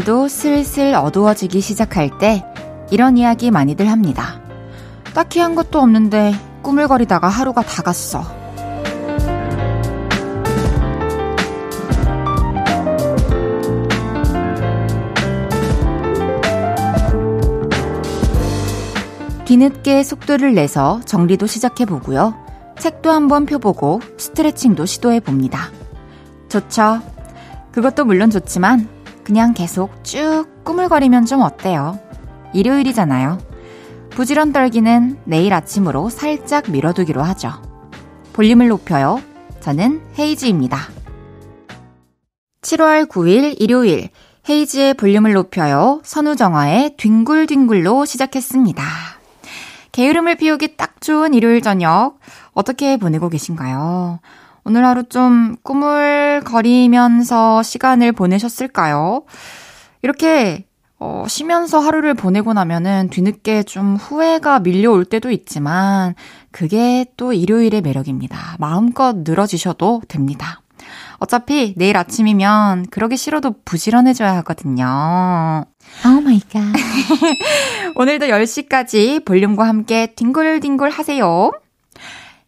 하늘도 슬슬 어두워지기 시작할 때 이런 이야기 많이들 합니다. 딱히 한 것도 없는데 꾸물거리다가 하루가 다 갔어. 뒤늦게 속도를 내서 정리도 시작해보고요. 책도 한번 펴보고 스트레칭도 시도해봅니다. 좋죠. 그것도 물론 좋지만 그냥 계속 쭉 꾸물거리면 좀 어때요? 일요일이잖아요. 부지런 떨기는 내일 아침으로 살짝 미뤄두기로 하죠. 볼륨을 높여요. 저는 헤이지입니다. 7월 9일 일요일 헤이지의 볼륨을 높여요. 선우정화의 뒹굴뒹굴로 시작했습니다. 게으름을 피우기 딱 좋은 일요일 저녁 어떻게 보내고 계신가요? 오늘 하루 좀 꾸물거리면서 시간을 보내셨을까요? 이렇게 어, 쉬면서 하루를 보내고 나면은 뒤늦게 좀 후회가 밀려올 때도 있지만 그게 또 일요일의 매력입니다. 마음껏 늘어지셔도 됩니다. 어차피 내일 아침이면 그러기 싫어도 부지런해져야 하거든요. Oh my God. 오늘도 10시까지 볼륨과 함께 뒹굴뒹굴 하세요.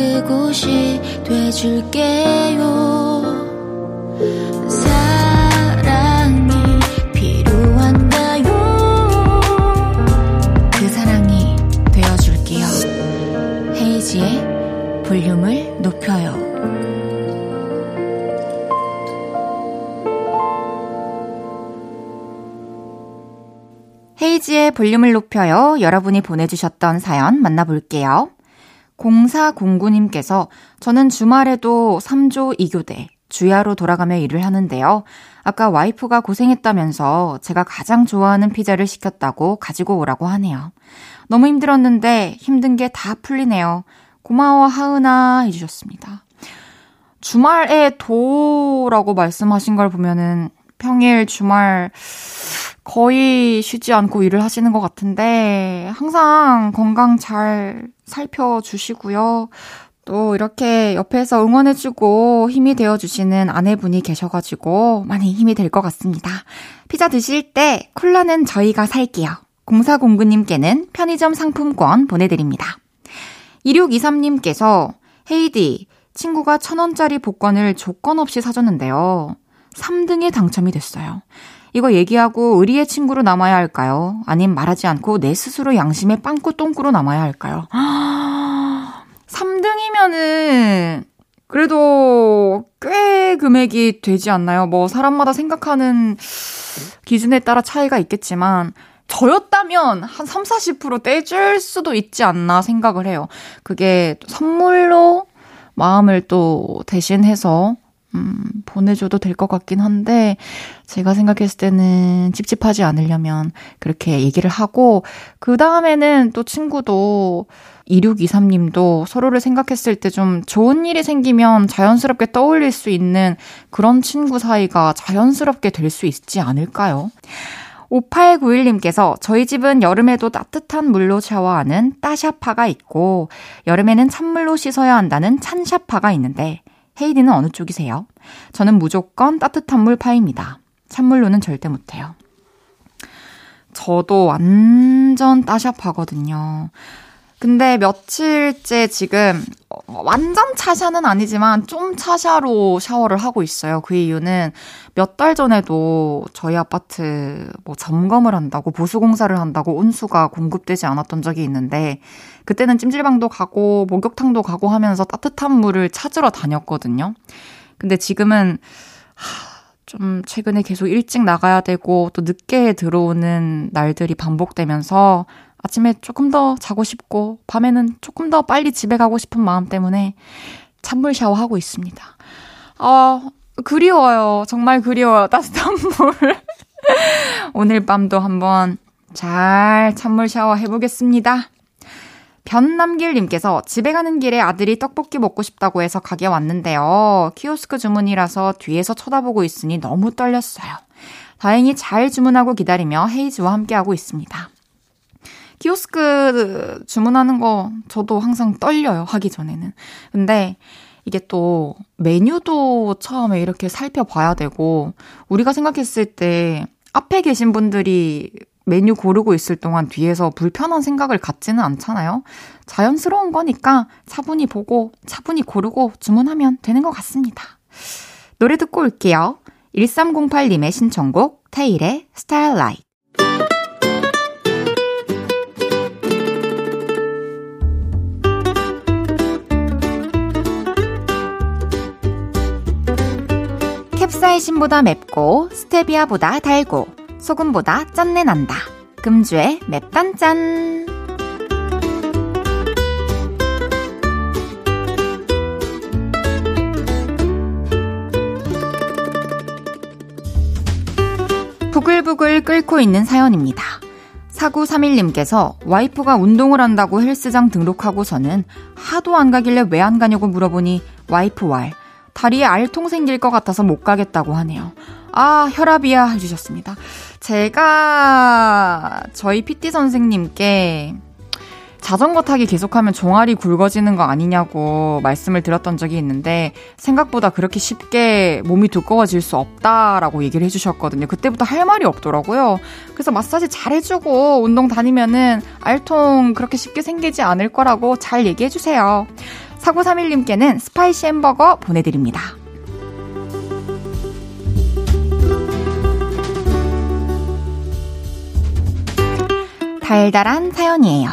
그곳이 돼줄게요. 사랑이? 그 볼륨을 높여요. 헤이지의 볼륨을 높여요. 여러분이 보내주셨던 사연 만나볼게요. 0409님께서 저는 주말에도 3조 2교대 주야로 돌아가며 일을 하는데요. 아까 와이프가 고생했다면서 제가 가장 좋아하는 피자를 시켰다고 가지고 오라고 하네요. 너무 힘들었는데 힘든 게 다 풀리네요. 고마워 하은아 해주셨습니다. 주말에 도라고 말씀하신 걸 보면은 평일 주말 거의 쉬지 않고 일을 하시는 것 같은데 항상 건강 잘 살펴주시고요. 또 이렇게 옆에서 응원해주고 힘이 되어주시는 아내분이 계셔가지고 많이 힘이 될 것 같습니다. 피자 드실 때 콜라는 저희가 살게요. 0409님께는 편의점 상품권 보내드립니다. 2623님께서 헤이디, 친구가 천원짜리 복권을 조건 없이 사줬는데요. 3등에 당첨이 됐어요. 이거 얘기하고 의리의 친구로 남아야 할까요? 아님 말하지 않고 내 스스로 양심의 빵꾸 똥꾸로 남아야 할까요? 3등이면은 그래도 꽤 금액이 되지 않나요? 뭐 사람마다 생각하는 기준에 따라 차이가 있겠지만 저였다면 한 3, 40% 떼줄 수도 있지 않나 생각을 해요. 그게 선물로 마음을 또 대신해서 음, 보내줘도 될 것 같긴 한데, 제가 생각했을 때는 찝찝하지 않으려면 그렇게 얘기를 하고, 그 다음에는 또 친구도 2623님도 서로를 생각했을 때 좀 좋은 일이 생기면 자연스럽게 떠올릴 수 있는 그런 친구 사이가 자연스럽게 될 수 있지 않을까요? 5891님께서 저희 집은 여름에도 따뜻한 물로 샤워하는 따샤파가 있고 여름에는 찬물로 씻어야 한다는 찬샤파가 있는데 헤이디는 어느 쪽이세요? 저는 무조건 따뜻한 물 파입니다. 찬물로는 절대 못해요. 저도 완전 따샤파거든요. 근데 며칠째 지금 완전 차샤는 아니지만 좀 차샤로 샤워를 하고 있어요. 그 이유는 몇 달 전에도 저희 아파트 뭐 점검을 한다고 보수공사를 한다고 온수가 공급되지 않았던 적이 있는데 그때는 찜질방도 가고 목욕탕도 가고 하면서 따뜻한 물을 찾으러 다녔거든요. 근데 지금은 좀 최근에 계속 일찍 나가야 되고 또 늦게 들어오는 날들이 반복되면서 아침에 조금 더 자고 싶고 밤에는 조금 더 빨리 집에 가고 싶은 마음 때문에 찬물 샤워하고 있습니다. 아, 그리워요. 정말 그리워요. 따뜻한 물. 오늘 밤도 한번 잘 찬물 샤워 해보겠습니다. 변남길님께서 집에 가는 길에 아들이 떡볶이 먹고 싶다고 해서 가게 왔는데요. 키오스크 주문이라서 뒤에서 쳐다보고 있으니 너무 떨렸어요. 다행히 잘 주문하고 기다리며 헤이즈와 함께하고 있습니다. 키오스크 주문하는 거 저도 항상 떨려요. 하기 전에는. 근데 이게 또 메뉴도 처음에 이렇게 살펴봐야 되고 우리가 생각했을 때 앞에 계신 분들이 메뉴 고르고 있을 동안 뒤에서 불편한 생각을 갖지는 않잖아요. 자연스러운 거니까 차분히 보고 차분히 고르고 주문하면 되는 것 같습니다. 노래 듣고 올게요. 1308님의 신청곡 테일의 스타일라이트 캡사이신보다 맵고 스테비아보다 달고 소금보다 짠내 난다. 금주의 맵단짠. 부글부글 끓고 있는 사연입니다. 4931님께서 와이프가 운동을 한다고 헬스장 등록하고서는 하도 안 가길래 왜 안 가냐고 물어보니 와이프 왈. 다리에 알통 생길 것 같아서 못 가겠다고 하네요. 아, 혈압이야 해주셨습니다. 제가 저희 PT 선생님께 자전거 타기 계속하면 종아리 굵어지는 거 아니냐고 말씀을 드렸던 적이 있는데 생각보다 그렇게 쉽게 몸이 두꺼워질 수 없다라고 얘기를 해주셨거든요. 그때부터 할 말이 없더라고요. 그래서 마사지 잘 해주고 운동 다니면은 알통 그렇게 쉽게 생기지 않을 거라고 잘 얘기해주세요. 4931님께는 spicy 햄버거 보내드립니다. 달달한 사연이에요.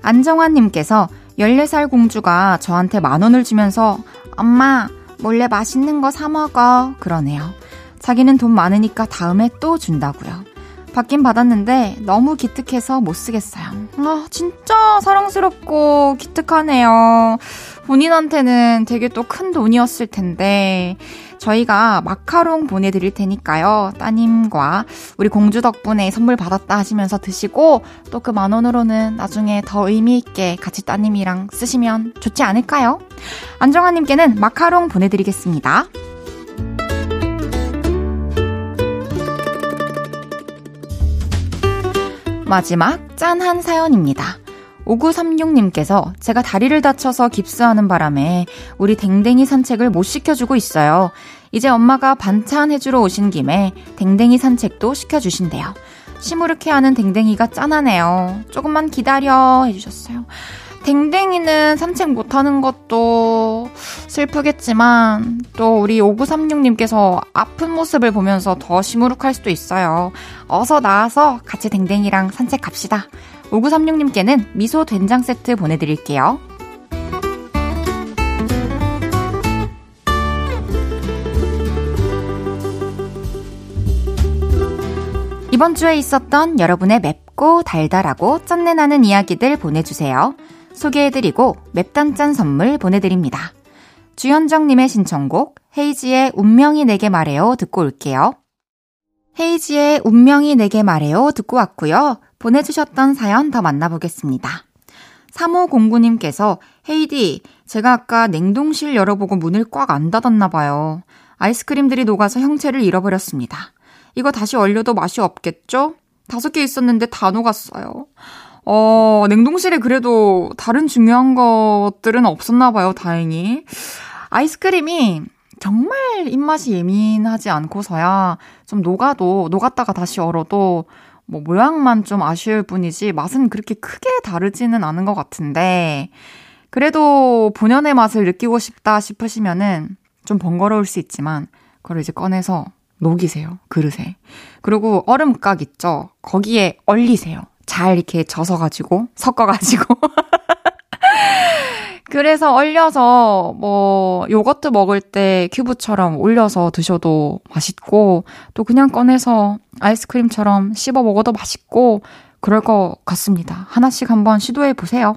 안정환님께서 14살 공주가 저한테 만 원을 주면서 엄마, 몰래 맛있는 거 사먹어. 그러네요. 자기는 돈 많으니까 다음에 또 준다고요. 받긴 받았는데 너무 기특해서 못 쓰겠어요. 아, 진짜 사랑스럽고 기특하네요. 본인한테는 되게 또 큰 돈이었을 텐데 저희가 마카롱 보내드릴 테니까요. 따님과 우리 공주 덕분에 선물 받았다 하시면서 드시고 또 그 만 원으로는 나중에 더 의미 있게 같이 따님이랑 쓰시면 좋지 않을까요? 안정아님께는 마카롱 보내드리겠습니다. 마지막 짠한 사연입니다. 5936님께서 제가 다리를 다쳐서 깁스하는 바람에 우리 댕댕이 산책을 못 시켜주고 있어요. 이제 엄마가 반찬 해주러 오신 김에 댕댕이 산책도 시켜주신대요. 시무룩해 하는 댕댕이가 짠하네요. 조금만 기다려 해주셨어요. 댕댕이는 산책 못하는 것도 슬프겠지만 또 우리 5936님께서 아픈 모습을 보면서 더 시무룩할 수도 있어요. 어서 나와서 같이 댕댕이랑 산책 갑시다. 5936님께는 미소 된장 세트 보내드릴게요. 이번 주에 있었던 여러분의 맵고 달달하고 짠내 나는 이야기들 보내주세요. 소개해드리고 맵단짠 선물 보내드립니다. 주현정님의 신청곡 헤이지의 운명이 내게 말해요 듣고 올게요. 헤이지의 운명이 내게 말해요 듣고 왔고요. 보내주셨던 사연 더 만나보겠습니다. 3509님께서 헤이디, 제가 아까 냉동실 열어보고 문을 꽉 안 닫았나 봐요. 아이스크림들이 녹아서 형체를 잃어버렸습니다. 이거 다시 얼려도 맛이 없겠죠? 다섯 개 있었는데 다 녹았어요. 어, 냉동실에 그래도 다른 중요한 것들은 없었나 봐요, 다행히. 아이스크림이 정말 입맛이 예민하지 않고서야 좀 녹아도, 녹았다가 다시 얼어도 뭐 모양만 좀 아쉬울 뿐이지 맛은 그렇게 크게 다르지는 않은 것 같은데 그래도 본연의 맛을 느끼고 싶다 싶으시면은 좀 번거로울 수 있지만 그걸 이제 꺼내서 녹이세요 그릇에. 그리고 얼음깍 있죠? 거기에 얼리세요 잘 이렇게 젖어가지고 섞어가지고 그래서 얼려서 뭐 요거트 먹을 때 큐브처럼 올려서 드셔도 맛있고 또 그냥 꺼내서 아이스크림처럼 씹어 먹어도 맛있고 그럴 것 같습니다. 하나씩 한번 시도해 보세요.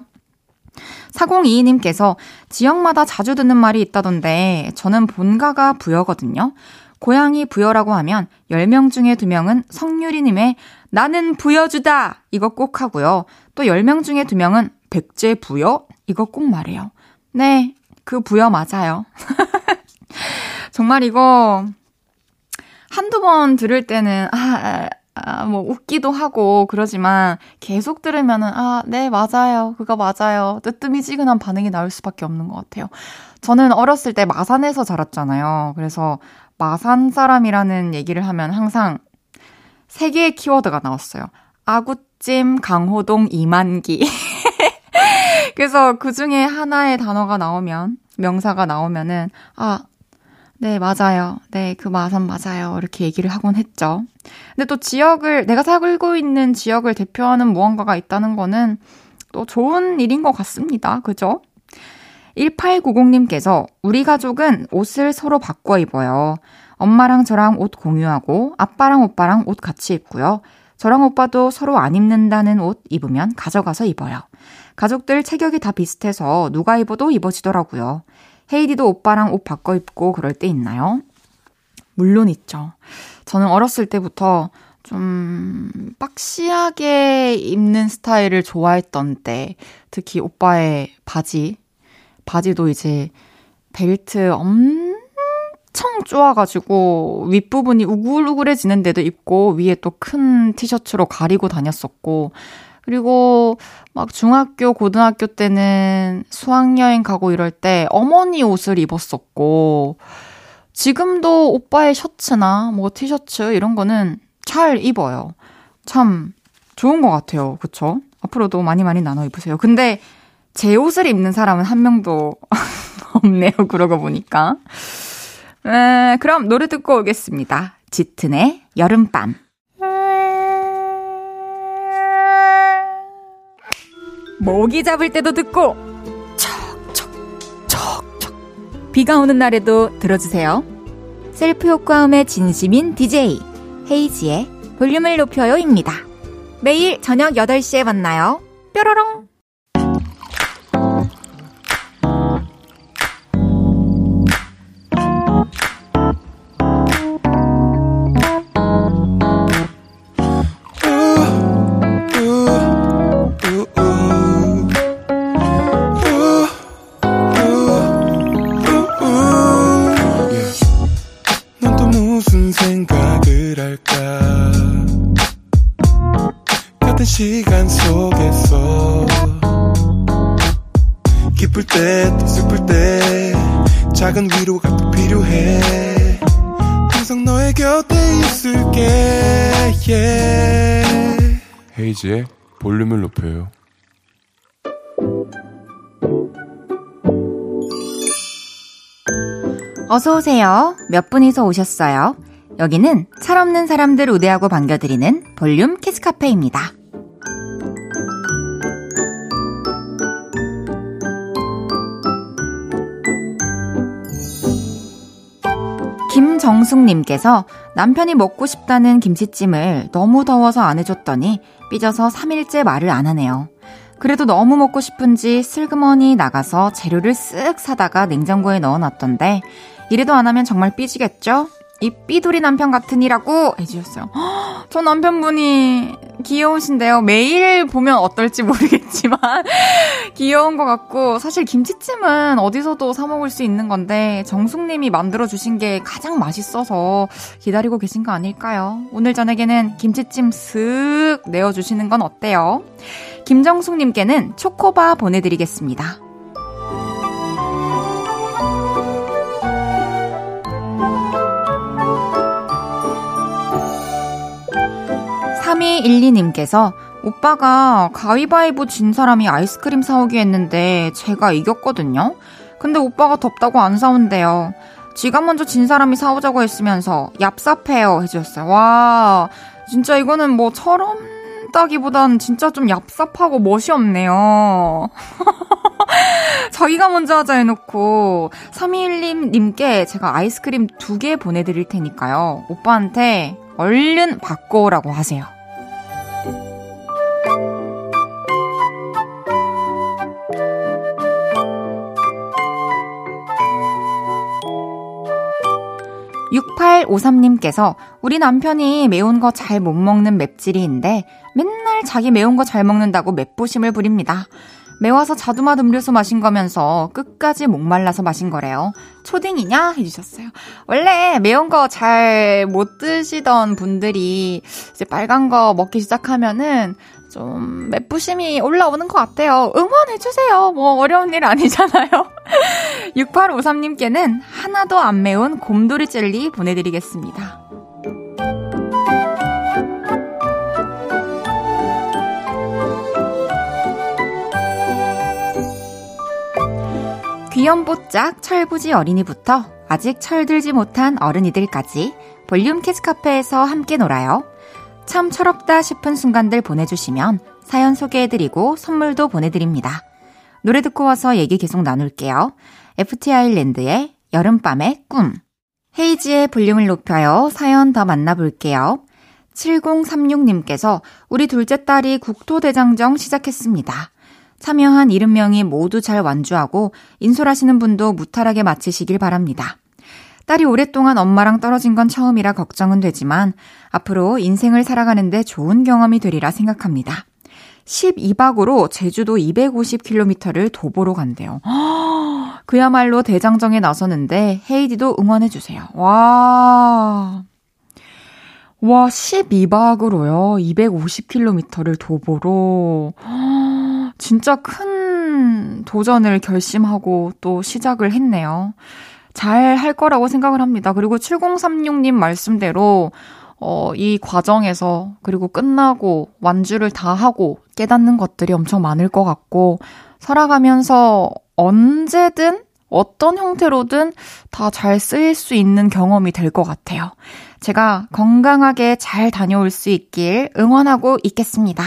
4022님께서 지역마다 자주 듣는 말이 있다던데 저는 본가가 부여거든요. 고향이 부여라고 하면 10명 중에 2명은 성유리님의 나는 부여주다! 이거 꼭 하고요. 또 10명 중에 2명은 백제 부여? 이거 꼭 말해요. 네, 그 부여 맞아요. 정말 이거 한두 번 들을 때는, 아, 아, 뭐, 웃기도 하고, 그러지만, 계속 들으면은, 아, 네, 맞아요. 그거 맞아요. 뜨뜨미지근한 반응이 나올 수밖에 없는 것 같아요. 저는 어렸을 때 마산에서 자랐잖아요. 그래서, 마산 사람이라는 얘기를 하면 항상 세 개의 키워드가 나왔어요. 아구찜, 강호동, 이만기. 그래서 그 중에 하나의 단어가 나오면, 명사가 나오면은, 아, 네, 맞아요. 네, 그 마산 맞아요. 이렇게 얘기를 하곤 했죠. 근데 또 지역을, 내가 살고 있는 지역을 대표하는 무언가가 있다는 거는 또 좋은 일인 것 같습니다. 그죠? 1890님께서 우리 가족은 옷을 서로 바꿔 입어요. 엄마랑 저랑 옷 공유하고 아빠랑 오빠랑 옷 같이 입고요. 저랑 오빠도 서로 안 입는다는 옷 입으면 가져가서 입어요. 가족들 체격이 다 비슷해서 누가 입어도 입어지더라고요. 헤이디도 오빠랑 옷 바꿔 입고 그럴 때 있나요? 물론 있죠. 저는 어렸을 때부터 좀 박시하게 입는 스타일을 좋아했던 때, 특히 오빠의 바지, 바지도 이제 벨트 엄 청 쪼아가지고 윗부분이 우글우글해지는 데도 입고 위에 또 큰 티셔츠로 가리고 다녔었고, 그리고 막 중학교, 고등학교 때는 수학여행 가고 이럴 때 어머니 옷을 입었었고, 지금도 오빠의 셔츠나 뭐 티셔츠 이런 거는 잘 입어요. 참 좋은 것 같아요. 그쵸? 앞으로도 많이 많이 나눠 입으세요. 근데 제 옷을 입는 사람은 한 명도 없네요. 그러고 보니까. 에, 그럼 노래 듣고 오겠습니다. 짙은의 여름밤. 모기 잡을 때도 듣고 척척 척척 비가 오는 날에도 들어주세요. 셀프 효과음의 진심인 DJ 헤이지의 볼륨을 높여요입니다. 매일 저녁 8시에 만나요. 뾰로롱 헤이지의 볼륨을 높여요. 어서 오세요. 몇 분이서 오셨어요? 여기는 철없는 사람들 우대하고 반겨드리는 볼륨 키스카페입니다. 김정숙님께서 남편이 먹고 싶다는 김치찜을 너무 더워서 안 해줬더니 삐져서 3일째 말을 안 하네요. 그래도 너무 먹고 싶은지 슬그머니 나가서 재료를 쓱 사다가 냉장고에 넣어놨던데 이래도 안 하면 정말 삐지겠죠? 이 삐돌이 남편 같으니라고 해주셨어요. 허, 저 남편분이 귀여우신데요. 매일 보면 어떨지 모르겠지만 귀여운 것 같고 사실 김치찜은 어디서도 사 먹을 수 있는 건데 정숙님이 만들어 주신 게 가장 맛있어서 기다리고 계신 거 아닐까요? 오늘 저녁에는 김치찜 슥 내어 주시는 건 어때요? 김정숙님께는 초코바 보내드리겠습니다. 3212님께서 오빠가 가위바위보 진 사람이 아이스크림 사오기 했는데 제가 이겼거든요. 근데 오빠가 덥다고 안 사온대요. 지가 먼저 진 사람이 사오자고 했으면서 얍삽해요 해주셨어요. 와, 진짜 이거는 뭐 처럼 따기보단 진짜 좀 얍삽하고 멋이 없네요. 자기가 먼저 하자 해놓고 321님께 제가 아이스크림 두 개 보내드릴 테니까요. 오빠한테 얼른 바꿔오라고 하세요. 6853님께서 우리 남편이 매운 거 잘 못 먹는 맵찔이인데 맨날 자기 매운 거 잘 먹는다고 맵부심을 부립니다. 매워서 자두맛 음료수 마신 거면서 끝까지 목말라서 마신 거래요. 초딩이냐? 해주셨어요. 원래 매운 거 잘 못 드시던 분들이 이제 빨간 거 먹기 시작하면은 좀 맵부심이 올라오는 것 같아요. 응원해주세요. 뭐 어려운 일 아니잖아요. 6853님께는 하나도 안 매운 곰돌이 젤리 보내드리겠습니다. 귀염뽀짝 철부지 어린이부터 아직 철들지 못한 어른이들까지 볼륨 kids 카페에서 함께 놀아요. 참 철없다 싶은 순간들 보내주시면 사연 소개해드리고 선물도 보내드립니다. 노래 듣고 와서 얘기 계속 나눌게요. FT Island의 여름밤의 꿈. 헤이즈의 볼륨을 높여요. 사연 더 만나볼게요. 7036님께서 우리 둘째 딸이 국토대장정 시작했습니다. 참여한 70명이 모두 잘 완주하고 인솔하시는 분도 무탈하게 마치시길 바랍니다. 딸이 오랫동안 엄마랑 떨어진 건 처음이라 걱정은 되지만 앞으로 인생을 살아가는데 좋은 경험이 되리라 생각합니다. 12박으로 제주도 250km를 도보로 간대요. 그야말로 대장정에 나서는데 헤이디도 응원해주세요. 와. 와, 12박으로요. 250km를 도보로. 진짜 큰 도전을 결심하고 또 시작을 했네요. 잘 할 거라고 생각을 합니다. 그리고 7036님 말씀대로 어, 이 과정에서 그리고 끝나고 완주를 다 하고 깨닫는 것들이 엄청 많을 것 같고 살아가면서 언제든 어떤 형태로든 다 잘 쓰일 수 있는 경험이 될 것 같아요. 제가 건강하게 잘 다녀올 수 있길 응원하고 있겠습니다.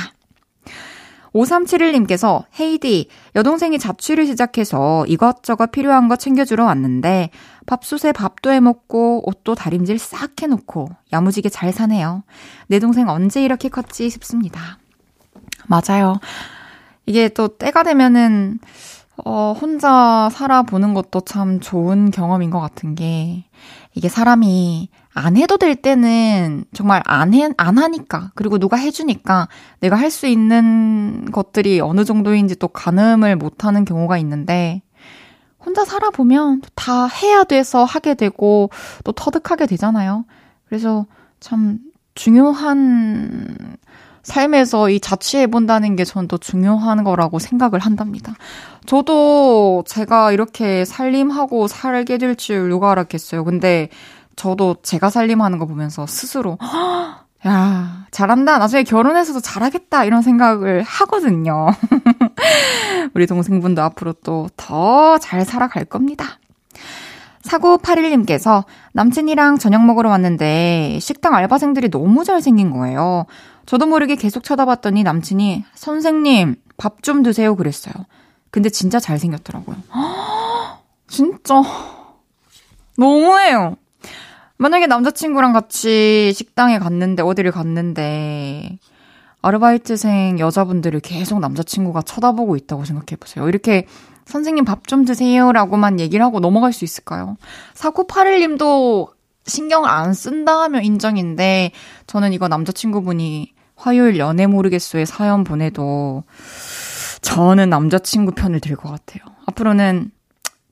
5371님께서 헤이디, 여동생이 자취를 시작해서 이것저것 필요한 거 챙겨주러 왔는데 밥솥에 밥도 해먹고 옷도 다림질 싹 해놓고 야무지게 잘 사네요. 내 동생 언제 이렇게 컸지 싶습니다. 맞아요. 이게 또 때가 되면은 어, 혼자 살아보는 것도 참 좋은 경험인 것 같은 게, 이게 사람이 안 해도 될 때는 정말 안 해, 안 하니까, 그리고 누가 해주니까 내가 할 수 있는 것들이 어느 정도인지 또 가늠을 못 하는 경우가 있는데, 혼자 살아보면 다 해야 돼서 하게 되고, 또 터득하게 되잖아요. 그래서 참 중요한 삶에서 이 자취해본다는 게전더 중요한 거라고 생각을 한답니다. 저도 제가 이렇게 살림하고 살게 될 줄 누가 알았겠어요. 근데 저도 제가 살림하는 거 보면서 스스로, 야, 잘한다. 나중에 결혼해서도 잘하겠다. 이런 생각을 하거든요. 우리 동생분도 앞으로 또 더 잘 살아갈 겁니다. 4981님께서 남친이랑 저녁 먹으러 왔는데 식당 알바생들이 너무 잘생긴 거예요. 저도 모르게 계속 쳐다봤더니 남친이 선생님 밥 좀 드세요 그랬어요. 근데 진짜 잘생겼더라고요. 진짜 너무해요. 만약에 남자친구랑 같이 식당에 갔는데 어디를 갔는데 아르바이트생 여자분들을 계속 남자친구가 쳐다보고 있다고 생각해보세요. 이렇게 선생님 밥 좀 드세요라고만 얘기를 하고 넘어갈 수 있을까요? 4981님도 신경을 안 쓴다 하면 인정인데 저는 이거 남자친구분이 화요일 연애 모르겠어의 사연 보내도 저는 남자친구 편을 들 것 같아요. 앞으로는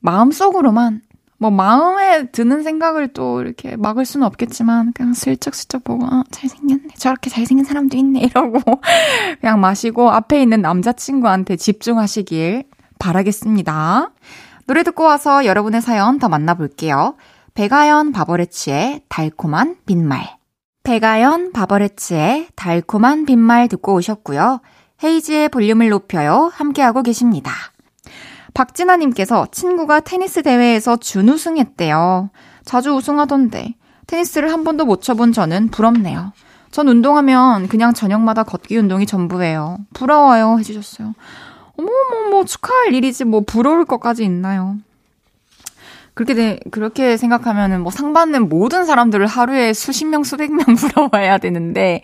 마음속으로만 뭐 마음에 드는 생각을 또 이렇게 막을 수는 없겠지만 그냥 슬쩍슬쩍 보고 아, 잘생겼네 저렇게 잘생긴 사람도 있네 이러고 그냥 마시고 앞에 있는 남자친구한테 집중하시길 바라겠습니다. 노래 듣고 와서 여러분의 사연 더 만나볼게요. 배가연 바버레치의 달콤한 빈말 배가연 바버레츠의 달콤한 빈말 듣고 오셨고요. 헤이지의 볼륨을 높여요. 함께하고 계십니다. 박진아님께서 친구가 테니스 대회에서 준우승했대요. 자주 우승하던데 테니스를 한 번도 못 쳐본 저는 부럽네요. 전 운동하면 그냥 저녁마다 걷기 운동이 전부예요. 부러워요 해주셨어요. 어머머 뭐 축하할 일이지 뭐 부러울 것까지 있나요? 그렇게 돼, 그렇게 생각하면은 뭐 상 받는 모든 사람들을 하루에 수십 명, 수백 명 부러워해야 되는데,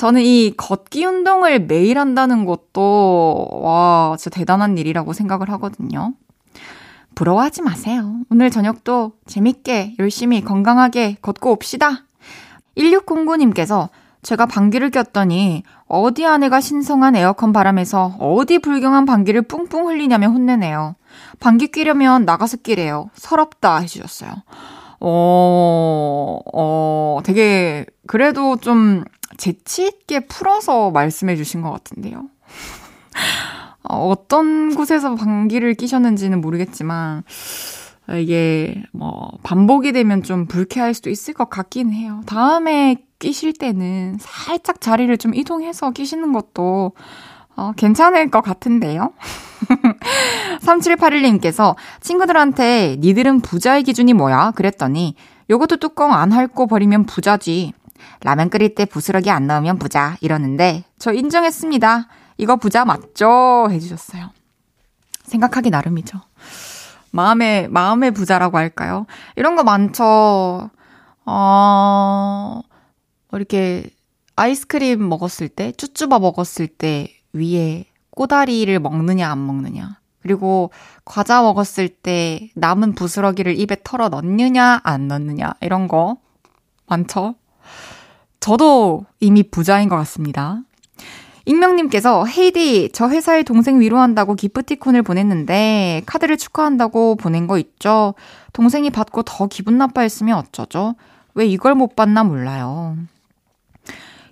저는 이 걷기 운동을 매일 한다는 것도, 와, 진짜 대단한 일이라고 생각을 하거든요. 부러워하지 마세요. 오늘 저녁도 재밌게, 열심히, 건강하게 걷고 옵시다. 1609님께서 제가 방귀를 꼈더니 어디 안에가 신성한 에어컨 바람에서 어디 불경한 방귀를 뿡뿡 흘리냐며 혼내네요. 방귀 뀌려면 나가서 끼래요. 서럽다 해주셨어요. 어, 어, 되게, 그래도 좀 재치있게 풀어서 말씀해 주신 것 같은데요. 어, 어떤 곳에서 방귀를 끼셨는지는 모르겠지만, 이게 뭐 반복이 되면 좀 불쾌할 수도 있을 것 같긴 해요. 다음에 끼실 때는 살짝 자리를 좀 이동해서 끼시는 것도 어, 괜찮을 것 같은데요. 3781님께서 친구들한테 니들은 부자의 기준이 뭐야? 그랬더니 요것도 뚜껑 안 핥고 버리면 부자지. 라면 끓일 때 부스러기 안 넣으면 부자. 이러는데 저 인정했습니다. 이거 부자 맞죠? 해주셨어요. 생각하기 나름이죠. 마음의, 마음의 부자라고 할까요? 이런 거 많죠. 어, 이렇게 아이스크림 먹었을 때, 쭈쭈바 먹었을 때 위에 꼬다리를 먹느냐, 안 먹느냐. 그리고 과자 먹었을 때 남은 부스러기를 입에 털어 넣느냐, 안 넣느냐. 이런 거 많죠? 저도 이미 부자인 것 같습니다. 익명님께서 헤이디 저 회사에 동생 위로한다고 기프티콘을 보냈는데 카드를 축하한다고 보낸 거 있죠? 동생이 받고 더 기분 나빠했으면 어쩌죠? 왜 이걸 못 받나 몰라요.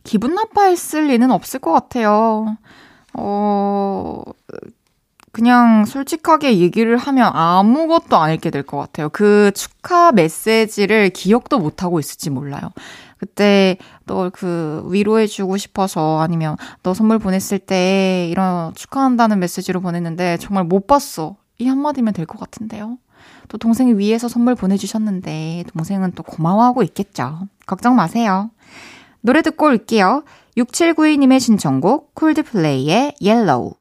기분 나빠했을 리는 없을 것 같아요. 어, 그냥 솔직하게 얘기를 하면 아무것도 안 읽게 될 것 같아요. 그 축하 메시지를 기억도 못 하고 있을지 몰라요. 그때 너그 위로해주고 싶어서 아니면 너 선물 보냈을 때 이런 축하한다는 메시지로 보냈는데 정말 못 봤어. 이 한마디면 될 것 같은데요. 또 동생을 위해서 선물 보내주셨는데 동생은 또 고마워하고 있겠죠. 걱정 마세요. 노래 듣고 올게요. 6792님의 신청곡 Coldplay의 Yellow.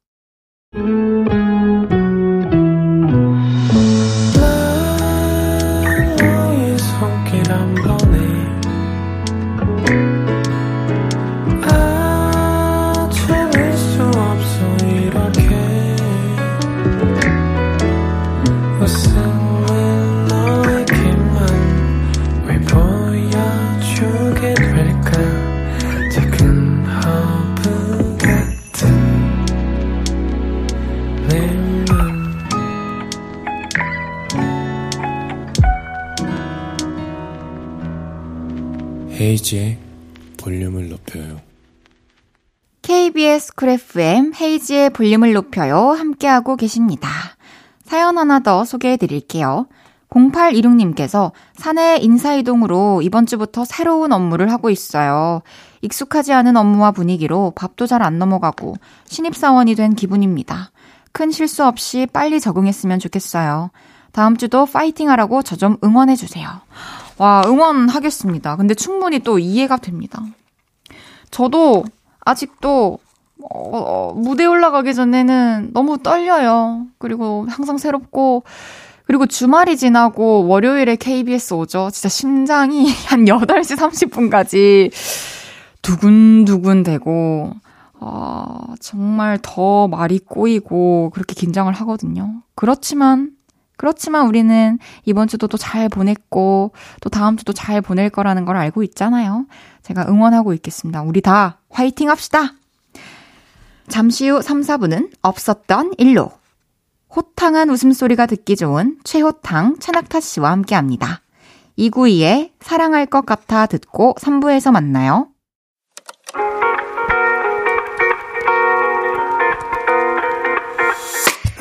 헤이즈의 볼륨을 높여요. KBS 쿨 FM 헤이즈의 볼륨을 높여요. 함께하고 계십니다. 사연 하나 더 소개해 드릴게요. 0816님께서 사내 인사이동으로 이번 주부터 새로운 업무를 하고 있어요. 익숙하지 않은 업무와 분위기로 밥도 잘 안 넘어가고 신입사원이 된 기분입니다. 큰 실수 없이 빨리 적응했으면 좋겠어요. 다음 주도 파이팅 하라고 저 좀 응원해 주세요. 와, 응원하겠습니다. 근데 충분히 또 이해가 됩니다. 저도 아직도 어, 어, 무대 올라가기 전에는 너무 떨려요. 그리고 항상 새롭고, 그리고 주말이 지나고 월요일에 KBS 오죠. 진짜 심장이 한 8시 30분까지 두근두근 되고, 어, 정말 더 말이 꼬이고, 그렇게 긴장을 하거든요. 그렇지만, 그렇지만 우리는 이번 주도 또 잘 보냈고, 또 다음 주도 잘 보낼 거라는 걸 알고 있잖아요. 제가 응원하고 있겠습니다. 우리 다 화이팅 합시다! 잠시 후 3, 4분은 없었던 일로. 호탕한 웃음소리가 듣기 좋은 최호탕, 최낙타 씨와 함께 합니다. 292의 사랑할 것 같아 듣고 3부에서 만나요.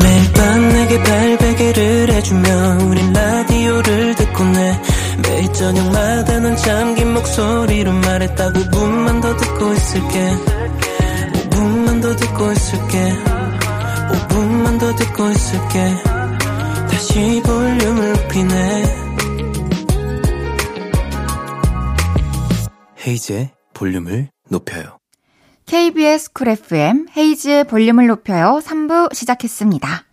매일 밤 내게 발 베개를 해주며 우린 라디오를 듣고 내 매일 저녁마다 넌 잠긴 목소리로 말했다 5분만 더 듣고 있을게. 5분만 더 듣고 있을게. 5분만 더 듣고 있을게. 다시 볼륨을 높이네. 헤이즈의 볼륨을 높여요. KBS 쿨 FM 헤이즈의 볼륨을 높여요. 3부 시작했습니다.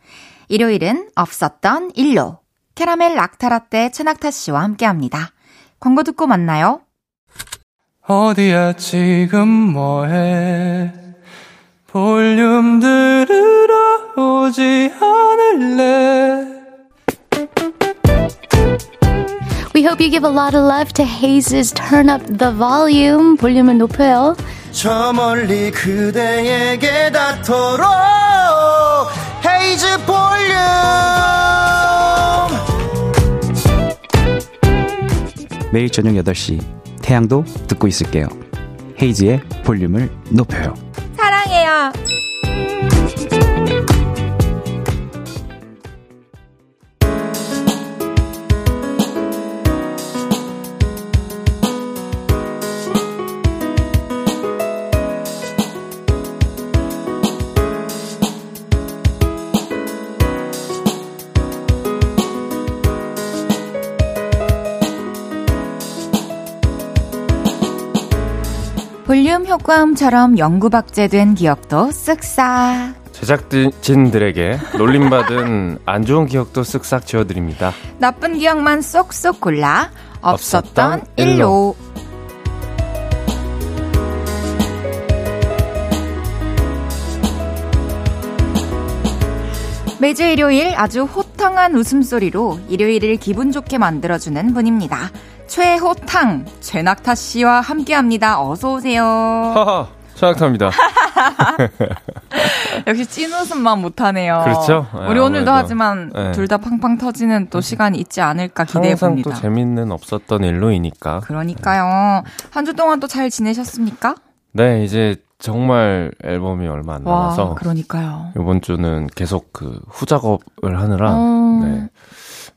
일요일은 없었던 일로 캐러멜 락타라떼 최낙타 씨와 함께 합니다. 광고 듣고 만나요. 어디야 지금 뭐해 볼륨 들으러 오지 않을래 We hope you give a lot of love to Heize's Turn Up the Volume. 볼륨을 높여요. 저 멀리 그대에게 닿도록 헤이즈 볼륨 매일 저녁 8시 태양도 듣고 있을게요. 헤이지의 볼륨을 높여요. 사랑해요. 볼륨 효과음처럼 연구박제된 기억도 쓱싹. 제작진들에게 놀림받은 안 좋은 기억도 쓱싹 지워드립니다. 나쁜 기억만 쏙쏙 골라 없었던 일로. 매주 일요일 아주 호탕한 웃음소리로 일요일을 기분 좋게 만들어주는 분입니다. 최호탕, 최낙타 씨와 함께 합니다. 어서오세요. 하하, 최악탑니다. 역시 찐웃음만 못하네요. 그렇죠. 네, 우리 오늘도 아무래도. 하지만 네. 둘다 팡팡 터지는 또 시간이 있지 않을까 기대해 항상 봅니다. 또 재밌는 없었던 일로이니까. 그러니까요. 한 주 동안 또 잘 지내셨습니까? 네, 이제 정말 앨범이 얼마 안 남아서 와, 그러니까요. 이번 주는 계속 그 후작업을 하느라 어, 네,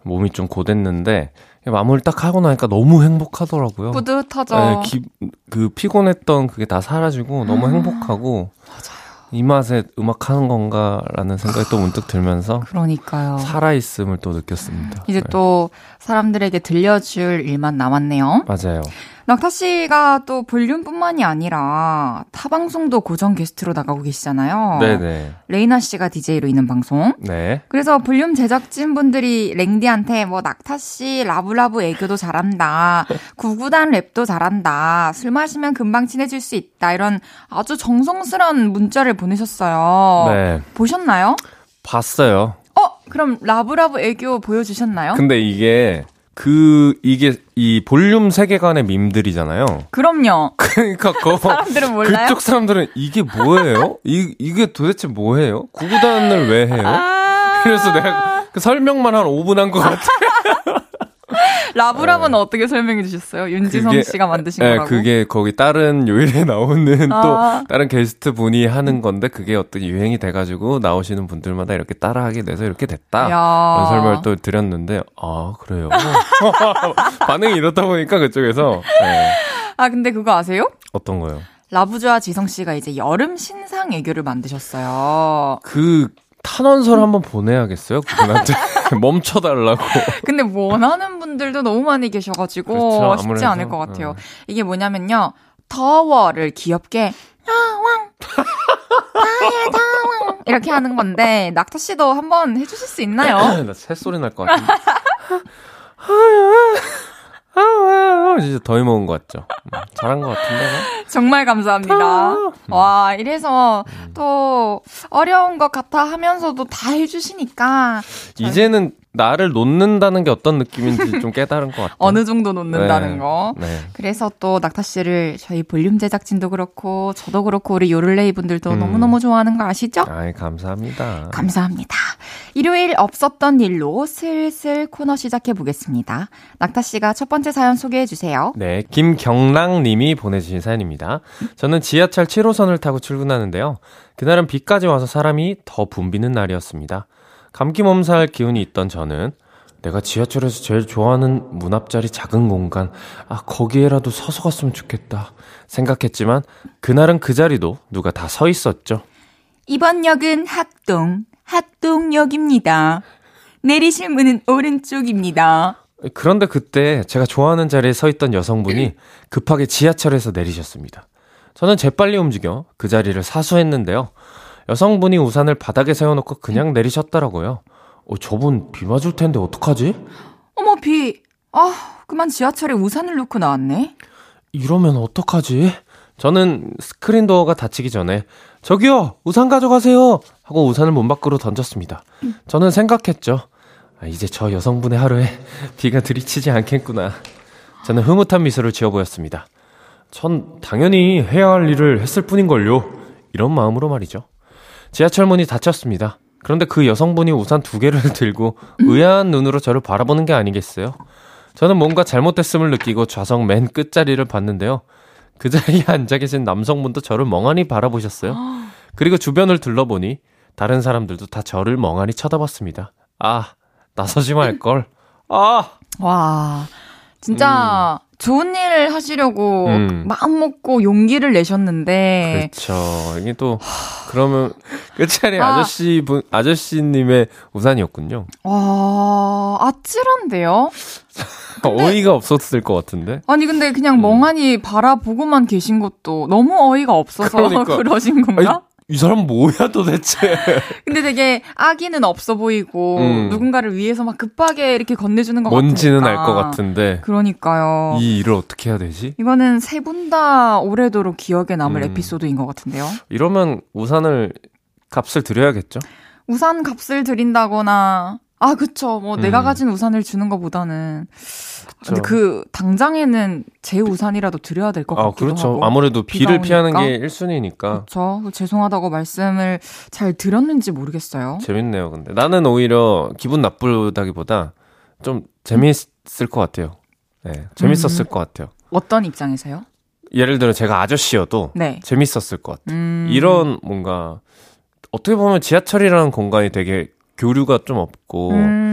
몸이 좀 고됐는데 마무리 딱 하고 나니까 너무 행복하더라고요. 뿌듯하죠. 네, 기, 그 피곤했던 그게 다 사라지고 너무 행복하고 이 맛에 음악 하는 건가라는 생각이 또 문득 들면서 그러니까요. 살아있음을 또 느꼈습니다. 이제 네, 또 사람들에게 들려줄 일만 남았네요. 맞아요. 낙타 씨가 또 볼륨뿐만이 아니라 타 방송도 고정 게스트로 나가고 계시잖아요. 네네. 레이나 씨가 DJ로 있는 방송. 네. 그래서 볼륨 제작진 분들이 랭디한테 뭐 낙타 씨 라브라브 애교도 잘한다, 구구단 랩도 잘한다, 술 마시면 금방 친해질 수 있다 이런 아주 정성스러운 문자를 보내셨어요. 네. 보셨나요? 봤어요. 어, 그럼 라브라브 애교 보여주셨나요? 근데 이게 그 이게 이 볼륨 세계관의 밈들이잖아요. 그럼요. 그러니까 그 사람들은 몰라요? 그쪽 사람들은 이게 뭐예요? 이 이게 도대체 뭐예요? 구구단을 왜 해요? 아, 그래서 내가 그 설명만 한 5분 한 것 같아. 라브라브는 어떻게 설명해 주셨어요? 윤지성 그게- 씨가 만드신 네, 거라고. 그게 거기 다른 요일에 나오는 아. 또 다른 게스트 분이 하는 건데 그게 어떤 유행이 돼가지고 나오시는 분들마다 이렇게 따라하게 돼서 이렇게 됐다. 야. 그런 설명을 또 드렸는데 아 그래요. 반응이 이렇다 보니까 그쪽에서 네. 아, 근데 그거 아세요? 어떤 거요? 라부좌 지성 씨가 이제 여름 신상 애교를 만드셨어요. 그 탄원서를 한번 보내야겠어요 그분한테 멈춰달라고. 근데 원하는 분들도 너무 많이 계셔가지고 그렇죠, 쉽지 아무래도. 않을 것 같아요. 어. 이게 뭐냐면요. 더워를 귀엽게 아왕 나의 더왕 이렇게 하는 건데 낙타 씨도 한번 해주실 수 있나요? 나 새소리 날 것 같은데. 진짜 더위 먹은 것 같죠? 음, 잘한 것 같은데. 뭐? 정말 감사합니다. 와 이래서 또 어려운 것 같아 하면서도 다 해주시니까 이제는 나를 놓는다는 게 어떤 느낌인지 좀 깨달은 것 같아요. 어느 정도 놓는다는 네. 거. 네. 그래서 또 낙타 씨를 저희 볼륨 제작진도 그렇고 저도 그렇고 우리 요를레이 분들도 음. 너무너무 좋아하는 거 아시죠? 아이, 감사합니다. 감사합니다. 일요일 없었던 일로 슬슬 코너 시작해 보겠습니다. 낙타 씨가 첫 번째 사연 소개해 주세요. 네, 김경랑 님이 보내주신 사연입니다. 저는 지하철 7호선을 타고 출근하는데요. 그날은 비까지 와서 사람이 더 붐비는 날이었습니다. 감기 몸살 기운이 있던 저는 내가 지하철에서 제일 좋아하는 문 앞자리 작은 공간, 아, 거기에라도 서서 갔으면 좋겠다. 생각했지만 그날은 그 자리도 누가 다 서 있었죠. 이번 역은 학동, 학동역입니다. 내리실 문은 오른쪽입니다. 그런데 그때 제가 좋아하는 자리에 서 있던 여성분이 급하게 지하철에서 내리셨습니다. 저는 재빨리 움직여 그 자리를 사수했는데요. 여성분이 우산을 바닥에 세워놓고 그냥 내리셨더라고요. 어, 저분 비 맞을 텐데 어떡하지? 어머 비. 아 그만 지하철에 우산을 놓고 나왔네. 이러면 어떡하지? 저는 스크린 도어가 닫히기 전에 저기요 우산 가져가세요 하고 우산을 문 밖으로 던졌습니다. 저는 생각했죠. 아, 이제 저 여성분의 하루에 비가 들이치지 않겠구나. 저는 흐뭇한 미소를 지어 보였습니다. 전 당연히 해야 할 일을 했을 뿐인걸요. 이런 마음으로 말이죠. 지하철 문이 닫혔습니다. 그런데 그 여성분이 우산 두 개를 들고 의아한 눈으로 저를 바라보는 게 아니겠어요? 저는 뭔가 잘못됐음을 느끼고 좌석 맨 끝자리를 봤는데요. 그 자리에 앉아 계신 남성분도 저를 멍하니 바라보셨어요. 그리고 주변을 둘러보니 다른 사람들도 다 저를 멍하니 쳐다봤습니다. 아, 나서지 말걸. 아! 와, 진짜 좋은 일을 하시려고 음. 마음 먹고 용기를 내셨는데 그렇죠. 이게 또, 그러면 끝자리 아. 아저씨 분, 아저씨님의 우산이었군요. 와, 아찔한데요? 어이가 없었을 것 같은데. 아니 근데 그냥 멍하니 바라보고만 계신 것도 너무 어이가 없어서 음. 그러니까. 그러신 건가? 아니, 이 사람 뭐야 도대체. 근데 되게 아기는 없어 보이고 음. 누군가를 위해서 막 급하게 이렇게 건네주는 것 뭔지는 알. 것 같은데. 그러니까요. 이 일을 어떻게 해야 되지? 이거는 세 분 다 오래도록 기억에 남을 음. 에피소드인 것 같은데요. 이러면 우산을 값을 드려야겠죠? 우산 값을 드린다거나 아 그쵸 뭐 음. 내가 가진 우산을 주는 것보다는 근데 그 당장에는 제 우산이라도 드려야 될것 아, 같기도 그렇죠. 하고 아무래도 비를 피하는. 게 1순위니까. 그렇죠 죄송하다고 말씀을 잘 드렸는지 모르겠어요 재밌네요, 근데. 나는 오히려 기분 나쁘다기보다 좀 재밌을 것 같아요. 네, 재밌었을 음. 것 같아요. 어떤 입장에서요? 예를 들어 제가 아저씨여도 네 재밌었을 것 같아요. 음, 이런 뭔가 어떻게 보면 지하철이라는 공간이 되게 교류가 좀 없고 음,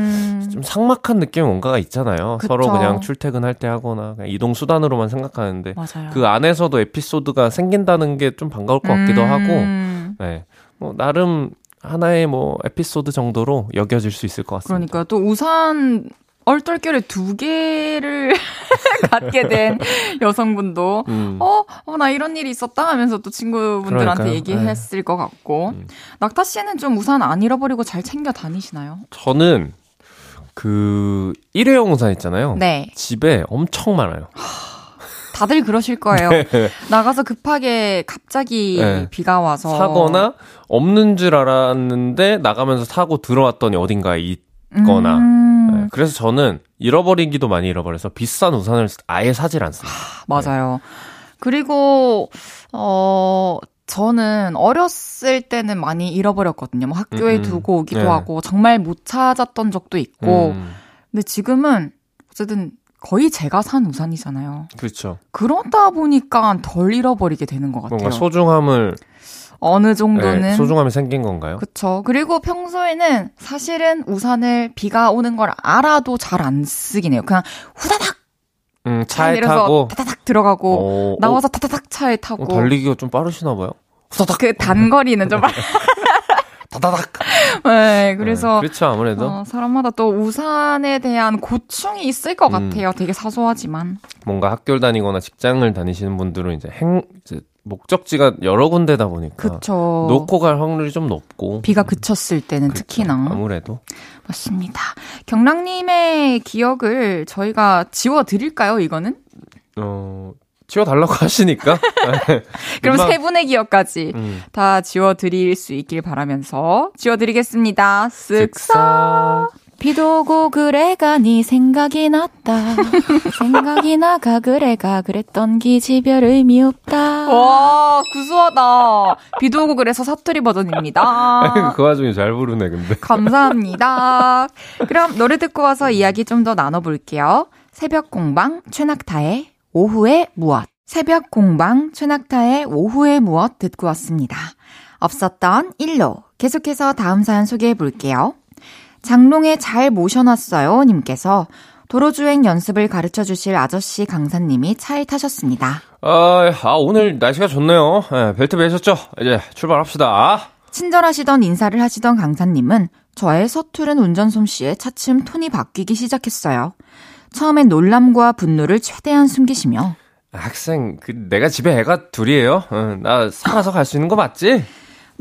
좀 삭막한 느낌의 뭔가가 있잖아요. 그쵸. 서로 그냥 출퇴근할 때 하거나 그냥 이동 수단으로만 생각하는데 맞아요 그 안에서도 에피소드가 생긴다는 게 좀 반가울 것 같기도 하고 음, 네. 뭐 나름 하나의 뭐 에피소드 정도로 여겨질 수 있을 것 같습니다. 그러니까 또 우산 얼떨결에 두 개를 갖게 된 여성분도 음. 어, 어, 나 이런 일이 있었다 하면서 또 친구분들한테 그러니까요. 얘기했을 것 같고. 음. 낙타 씨는 좀 우산 안 잃어버리고 잘 챙겨 다니시나요? 저는 그 일회용 우산 있잖아요. 네. 집에 엄청 많아요. 다들 그러실 거예요. 나가서 급하게 갑자기 네. 비가 와서. 사거나 없는 줄 알았는데 나가면서 사고 들어왔더니 어딘가에 있거나. 음, 네, 그래서 저는 잃어버리기도 많이 잃어버려서 비싼 우산을 아예 사질 않습니다. 맞아요. 그리고, 어, 저는 어렸을 때는 많이 잃어버렸거든요. 뭐 학교에 음, 음. 두고 오기도 네. 하고 정말 못 찾았던 적도 있고. 음, 근데 지금은 어쨌든 거의 제가 산 우산이잖아요. 그렇죠. 그러다 보니까 덜 잃어버리게 되는 것 같아요. 뭔가 소중함을 어느 정도는. 네, 소중함이 생긴 건가요? 그쵸. 그리고 평소에는 사실은 우산을 비가 오는 걸 알아도 잘 안 쓰긴 해요. 그냥 후다닥 음, 차에 차에 타고 타다닥 들어가고 어, 나와서 타다닥 차에 어, 타고 어, 달리기가 좀 빠르시나 봐요. 후다닥 그 단거리는 좀 다다닥. 네, 그래서 네, 그렇죠 아무래도 어, 사람마다 또 우산에 대한 고충이 있을 것 음. 같아요. 되게 사소하지만. 뭔가 학교를 다니거나 직장을 다니시는 분들은 이제 행 이제 목적지가 여러 군데다 보니까 그쵸. 놓고 갈 확률이 좀 높고 비가 그쳤을 때는 그렇죠. 특히나. 아무래도 맞습니다. 경락님의 기억을 저희가 지워 드릴까요, 이거는? 어 지워달라고 하시니까 그럼 금방- 세 분의 기억까지 음. 다 지워드릴 수 있길 바라면서 지워드리겠습니다. 쓱싹. 비도 오고 그래가 네 생각이 났다. 생각이 나가 그래가 그랬던 기지별 의미 없다. 와, 구수하다. 비도 오고 그래서 사투리 버전입니다. 그 와중에 잘 부르네 근데 감사합니다. 그럼 노래 듣고 와서 이야기 좀 더 나눠볼게요. 새벽 공방 최낙타의 오후의 무엇. 새벽 공방 최낙타의 오후의 무엇 듣고 왔습니다. 없었던 일로 계속해서 다음 사연 소개해 볼게요. 장롱에 잘 모셔놨어요 님께서 도로주행 연습을 가르쳐 주실 아저씨 강사님이 차에 타셨습니다. 아, 아 오늘 날씨가 좋네요 예, 벨트 매셨죠 이제 출발합시다 친절하시던 인사를 하시던 강사님은 저의 서투른 운전 솜씨에 차츰 톤이 바뀌기 시작했어요. 처음엔 놀람과 분노를 최대한 숨기시며 학생 그 내가 집에 애가 둘이에요 어, 나 살아서 갈 수 있는 거 맞지?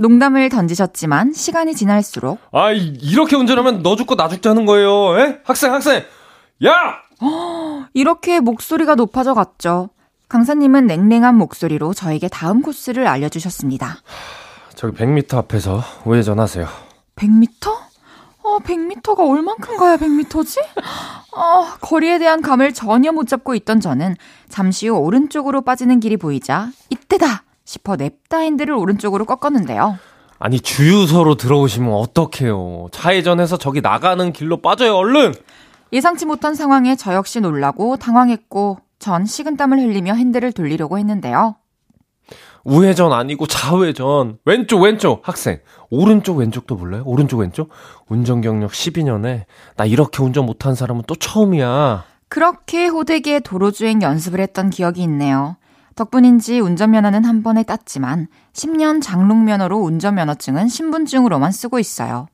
농담을 던지셨지만 시간이 지날수록 아 이- 이렇게 운전하면 너 죽고 나 죽게 하는 거예요 에? 학생 학생 야 이렇게 목소리가 높아져 갔죠. 강사님은 냉랭한 목소리로 저에게 다음 코스를 알려주셨습니다. 저기 100m 앞에서 우회전하세요 100m? 어, 100m가 얼만큼 가야 100m지? 어, 거리에 대한 감을 전혀 못 잡고 있던 저는 잠시 후 오른쪽으로 빠지는 길이 보이자 이때다 싶어 냅다 핸들을 오른쪽으로 꺾었는데요. 아니 주유소로 들어오시면 어떡해요. 좌회전해서 저기 나가는 길로 빠져요 얼른. 예상치 못한 상황에 저 역시 놀라고 당황했고 전 식은땀을 흘리며 핸들을 돌리려고 했는데요. 우회전 아니고 좌회전. 왼쪽 왼쪽 학생. 오른쪽 왼쪽도 몰라요? 오른쪽 왼쪽? 운전 경력 12년에 나 이렇게 운전 못한 사람은 또 처음이야. 그렇게 호되게 도로주행 연습을 했던 기억이 있네요. 덕분인지 운전면허는 한 번에 땄지만 10년 장롱면허로 운전면허증은 신분증으로만 쓰고 있어요.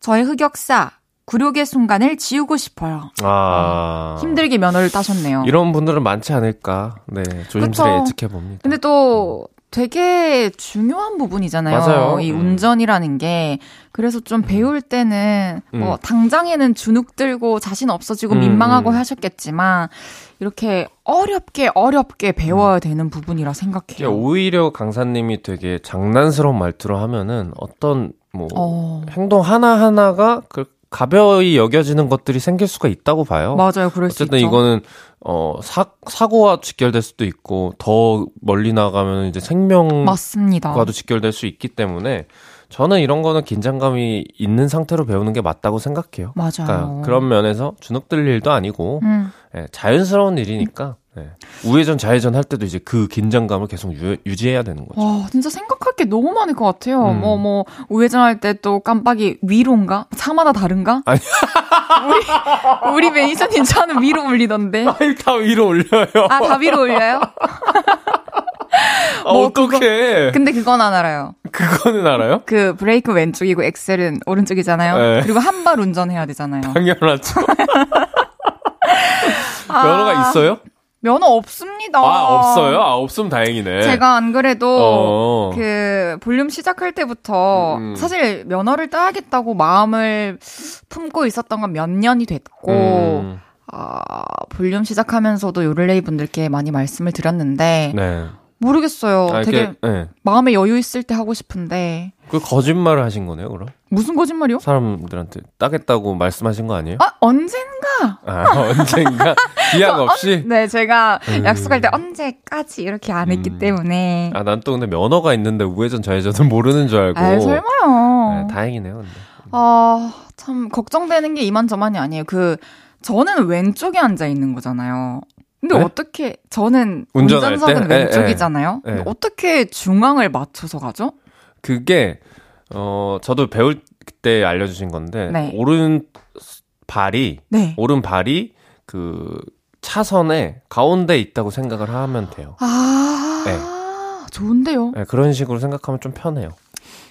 저의 흑역사, 굴욕의 순간을 지우고 싶어요. 아. 힘들게 면허를 따셨네요. 이런 분들은 많지 않을까. 네. 조심스레. 예측해 봅니다. 근데 또 되게 중요한 부분이잖아요. 맞아요. 이 음. 운전이라는 게. 그래서 좀 배울 때는 뭐 음. 당장에는 주눅 들고 자신 없어지고 음, 민망하고 음. 하셨겠지만 이렇게 어렵게 어렵게 배워야 되는 부분이라 생각해요. 오히려 강사님이 되게 장난스러운 말투로 하면은 어떤 뭐 어. 행동 하나하나가 그 가벼이 여겨지는 것들이 생길 수가 있다고 봐요. 맞아요. 그럴 수 어쨌든 있죠. 이거는 어 사, 사고와 직결될 수도 있고 더 멀리 나가면 이제 생명과도 맞습니다. 직결될 수 있기 때문에 저는 이런 거는 긴장감이 있는 상태로 배우는 게 맞다고 생각해요. 맞아요. 그러니까 그런 면에서 주눅 들 일도 아니고 음. 예, 자연스러운 일이니까 예. 우회전 좌회전 할 때도 이제 그 긴장감을 계속 유, 유지해야 되는 거죠. 와, 진짜 생각할 게 너무 많을 것 같아요. 음. 뭐, 뭐, 우회전 할 때 또 깜빡이 위로인가? 차마다 다른가? 아니. 우리, 우리 매니저님 차는 위로 올리던데. 아이 다 위로 올려요. 아, 다 위로 올려요? 아, 뭐 어떡해. 근데 그건 안 알아요. 그거는 알아요? 그 브레이크 왼쪽이고 엑셀은 오른쪽이잖아요. 네. 그리고 한 발 운전해야 되잖아요. 당연하죠. 아, 면허가 있어요? 면허 없습니다. 아, 없어요? 아, 없으면 다행이네. 제가 안 그래도 어. 그 볼륨 시작할 때부터 음. 사실 면허를 따야겠다고 마음을 품고 있었던 건 몇 년이 됐고 음, 아, 볼륨 시작하면서도 요를레이 분들께 많이 말씀을 드렸는데 네. 모르겠어요. 아, 되게 네. 마음에 여유 있을 때 하고 싶은데 그 거짓말을 하신 거네요, 그럼? 무슨 거짓말이요? 사람들한테 따겠다고 말씀하신 거 아니에요? 아 언젠가 아, 언젠가 기약 없이? 네 제가 음. 약속할 때 언제까지 이렇게 안 했기 음. 때문에 아, 난 또 근데 면허가 있는데 우회전 좌회전을 모르는 줄 알고. 아 설마요. 네, 다행이네요, 근데. 아, 참, 걱정되는 게 이만저만이 아니에요. 그, 저는 왼쪽에 앉아 있는 거잖아요. 근데 네? 어떻게, 저는 운전할 운전석은 때? 예, 왼쪽이잖아요. 예. 근데 어떻게 중앙을 맞춰서 가죠? 그게, 어, 저도 배울 때 알려주신 건데, 네. 오른 발이, 네. 오른 발이 그 차선에 가운데 있다고 생각을 하면 돼요. 아, 네. 좋은데요? 네, 그런 식으로 생각하면 좀 편해요.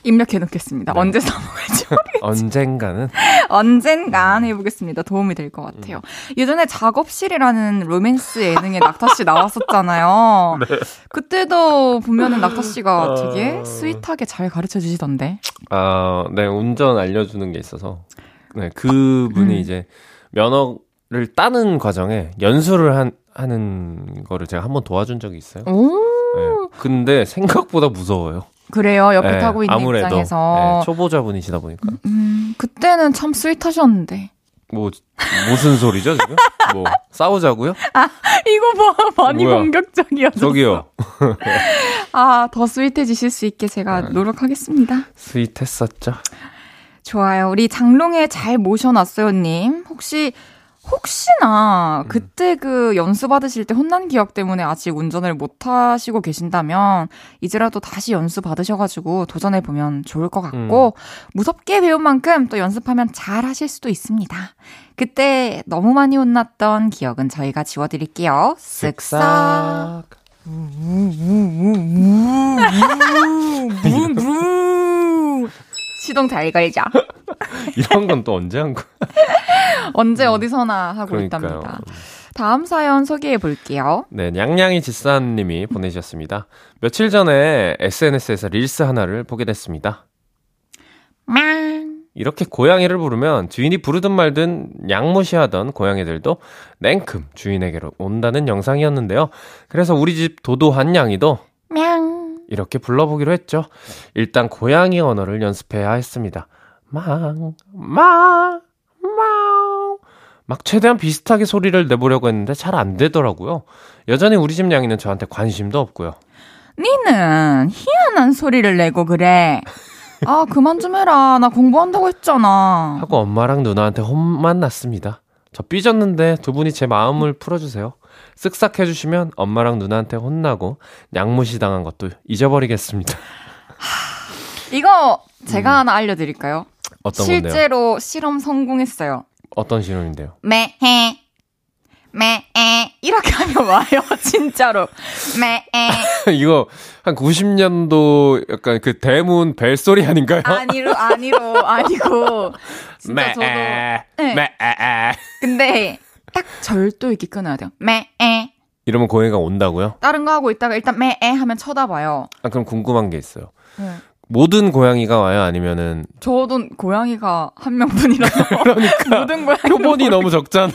입력해 놓겠습니다. 네. 언제 써먹을지. 언젠가는. 언젠간 해보겠습니다. 도움이 될 것 같아요. 예전에 작업실이라는 로맨스 예능에 낙타 씨 나왔었잖아요. 그때도 보면은 낙타 씨가 되게 어. 스윗하게 잘 가르쳐 주시던데. 아, 네, 운전 알려주는 게 있어서. 네, 그분이 음. 이제 면허를 따는 과정에 연수를 한, 하는 거를 제가 한번 도와준 적이 있어요. 오, 네. 근데 생각보다 무서워요. 그래요. 옆에 네, 타고 있는 아무래도 입장에서. 네, 초보자분이시다 보니까. 음, 그때는 참 스윗하셨는데. 뭐, 무슨 소리죠, 지금? 뭐, 싸우자고요? 이거 봐, 많이 뭐야? 공격적이었어. 저기요. 아, 더 스윗해지실 수 있게 제가 네. 노력하겠습니다. 스윗했었죠. 좋아요. 우리 장롱에 잘 모셔놨어요 님. 혹시, 혹시나 그때 그 연수 받으실 때 혼난 기억 때문에 아직 운전을 못 하시고 계신다면 이제라도 다시 연수 받으셔가지고 도전해 보면 좋을 것 같고 무섭게 배운 만큼 또 연습하면 잘 하실 수도 있습니다. 그때 너무 많이 혼났던 기억은 저희가 지워드릴게요. 쓱싹. 시동 잘 걸자. 이런 건 또 언제 한 거야? 언제 어디서나 하고 음. 그러니까요. 있답니다. 다음 사연 소개해 볼게요. 네, 냥냥이 지사님이 보내주셨습니다. 며칠 전에 SNS에서 릴스 하나를 보게 됐습니다. 이렇게 고양이를 부르면 주인이 부르든 말든 양무시하던 고양이들도 냉큼 주인에게로 온다는 영상이었는데요. 그래서 우리 집 도도한 양이도 이렇게 불러보기로 했죠. 일단 고양이 언어를 연습해야 했습니다. 망, 망, 망. 막 최대한 비슷하게 소리를 내보려고 했는데 잘 안 되더라고요. 여전히 우리 집 냥이는 저한테 관심도 없고요. 니는 희한한 소리를 내고 그래. 아, 그만 좀 해라. 나 공부한다고 했잖아. 하고 엄마랑 누나한테 혼만 났습니다. 저 삐졌는데 두 분이 제 마음을 풀어주세요. 쓱싹 해주시면 엄마랑 누나한테 혼나고 양무시 당한 것도 잊어버리겠습니다. 이거 제가 하나 알려드릴까요? 음. 어떤 건데요? 실제로 실험 성공했어요. 어떤 신혼인데요? 매해 매에 이렇게 하면 와요 진짜로 매에 이거 한 90년도 약간 그 대문 벨소리 아닌가요? 아니로 아니로 아니고 진짜 저도 매, 네. 매, 근데 딱 절도 있게 끊어야 돼요 매에 이러면 고해가 온다고요? 다른 거 하고 있다가 일단 매에 하면 쳐다봐요 아, 그럼 궁금한 게 있어요. 네. 모든 고양이가 와요? 아니면은 저도 고양이가 한 명뿐이라서 그러니까 모든 고양이 표본이 너무 적잖아.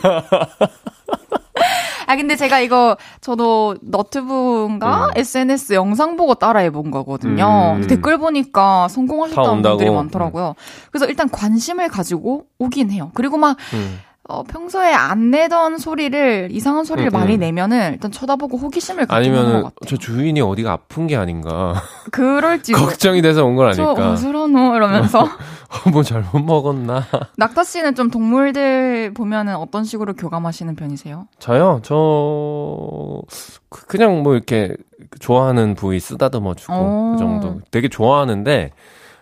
아 근데 제가 이거 저도 너튜브인가 음. SNS 영상 보고 따라해 본 거거든요. 음. 댓글 보니까 다 성공하셨다는? 분들이 많더라고요. 그래서 일단 관심을 가지고 오긴 해요. 그리고 막 음. 어, 평소에 안 내던 소리를 이상한 소리를 음, 많이 음. 내면은 일단 쳐다보고 호기심을 아니면은. 저 주인이 어디가 아픈 게 아닌가 그럴지 걱정이 돼서 온건저 아닐까. 어지러노 이러면서 뭐 잘못 먹었나? 낙타 씨는 좀 동물들 보면은 어떤 식으로 교감하시는 편이세요? 저요? 저 그- 그냥 뭐 이렇게 좋아하는 부위 쓰다듬어 주고 오. 그 정도. 되게 좋아하는데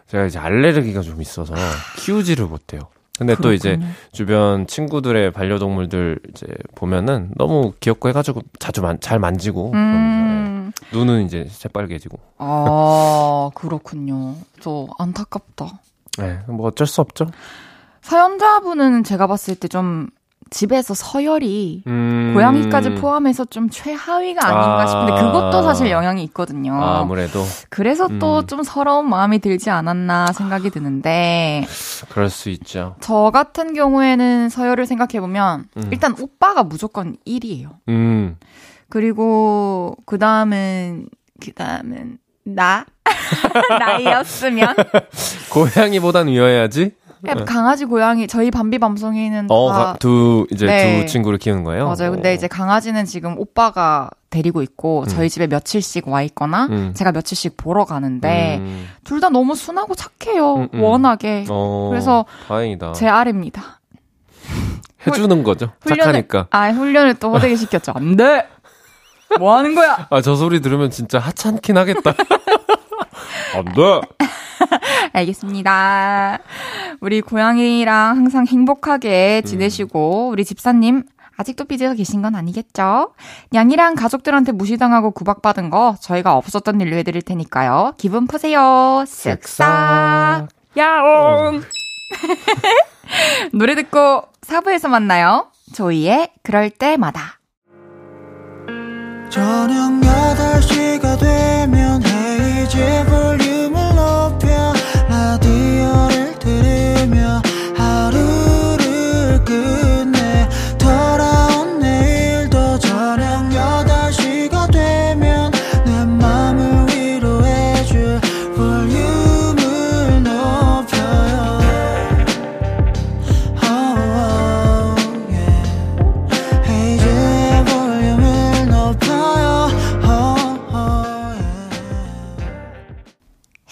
제가 이제 알레르기가 좀 있어서 키우지를 못해요. 근데 또 이제 그렇군요. 주변 친구들의 반려동물들 이제 보면은 너무 귀엽고 해가지고 자주 만, 잘 만지고 음. 예. 눈은 이제 새빨개지고. 아, 그렇군요. 저 안타깝다. 네, 뭐 어쩔 수 없죠. 사연자분은 제가 봤을 때 좀 집에서 서열이 음, 고양이까지 포함해서 좀 최하위가 아닌가 아. 싶은데 그것도 사실 영향이 있거든요. 아, 아무래도 그래서 또 음. 좀 서러운 마음이 들지 않았나 생각이 드는데 그럴 수 있죠. 저 같은 경우에는 서열을 생각해 보면 음. 일단 오빠가 무조건 1위예요. 음, 그리고 그 다음은 그 다음은 나 나이였으면 고양이보단 위험해야지. 강아지 고양이 저희 밤비 밤송이는 어, 다 가- 두 이제 네. 두 친구를 키우는 거예요. 맞아요. 근데 어. 이제 강아지는 지금 오빠가 데리고 있고 음. 저희 집에 며칠씩 와 있거나 음. 제가 며칠씩 보러 가는데 음, 둘다 너무 순하고 착해요. 음, 음. 워낙에 어, 그래서 다행이다. 제 아래입니다. 해주는 거죠. 훈련을 착하니까. 아 훈련을 또 호되게 시켰죠. 안 돼. 뭐 하는 거야? 아, 저 소리 들으면 진짜 하찮긴 하겠다. 안 돼! 알겠습니다. 우리 고양이랑 항상 행복하게 지내시고 우리 집사님 아직도 삐져서 계신 건 아니겠죠? 냥이랑 가족들한테 무시당하고 구박받은 거 저희가 없었던 일로 해드릴 테니까요. 기분 푸세요. 쓱싹. 야옹. 노래 듣고 4부에서 만나요. 조이의 그럴 때마다. 저녁 8시가 되면 헤이즈 볼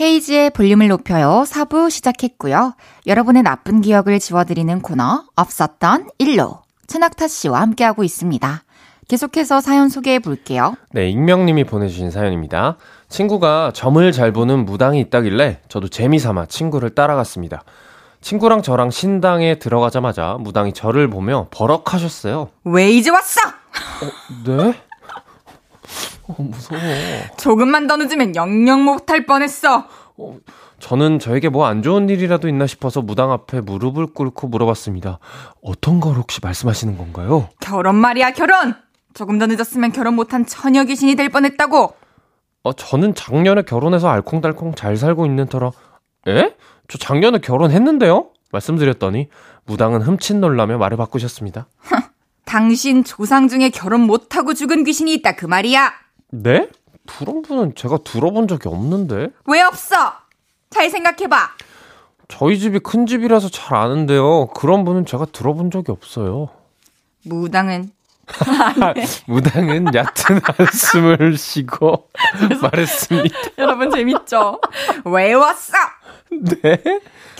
헤이지의 볼륨을 높여요. 4부 시작했고요. 여러분의 나쁜 기억을 지워드리는 코너 없었던 일로 최낙타 씨와 함께하고 있습니다. 계속해서 사연 소개해 볼게요. 네, 익명님이 보내주신 사연입니다. 친구가 점을 잘 보는 무당이 있다길래 저도 재미삼아 친구를 따라갔습니다. 친구랑 저랑 신당에 들어가자마자 무당이 저를 보며 버럭하셨어요. 왜 이제 왔어? 네? 어, 무서워. 조금만 더 늦으면 영영 못할 뻔했어. 저는 저에게 뭐 안 좋은 일이라도 있나 싶어서 무당 앞에 무릎을 꿇고 물어봤습니다. 어떤 걸 혹시 말씀하시는 건가요? 결혼 말이야 결혼. 조금 더 늦었으면 결혼 못한 처녀 귀신이 될 뻔했다고. 어, 저는 작년에 결혼해서 알콩달콩 잘 살고 있는 터라, 에? 저 작년에 결혼했는데요? 말씀드렸더니, 무당은 흠칫 놀라며 말을 바꾸셨습니다. 당신 조상 중에 결혼 못하고 죽은 귀신이 있다 그 말이야. 네? 그런 분은 제가 들어본 적이 없는데? 왜 없어? 잘 생각해봐. 저희 집이 큰 집이라서 잘 아는데요. 그런 분은 제가 들어본 적이 없어요. 무당은 무당은 얕은 한숨을 쉬고 말했습니다. 여러분 재밌죠? 왜 왔어? 네?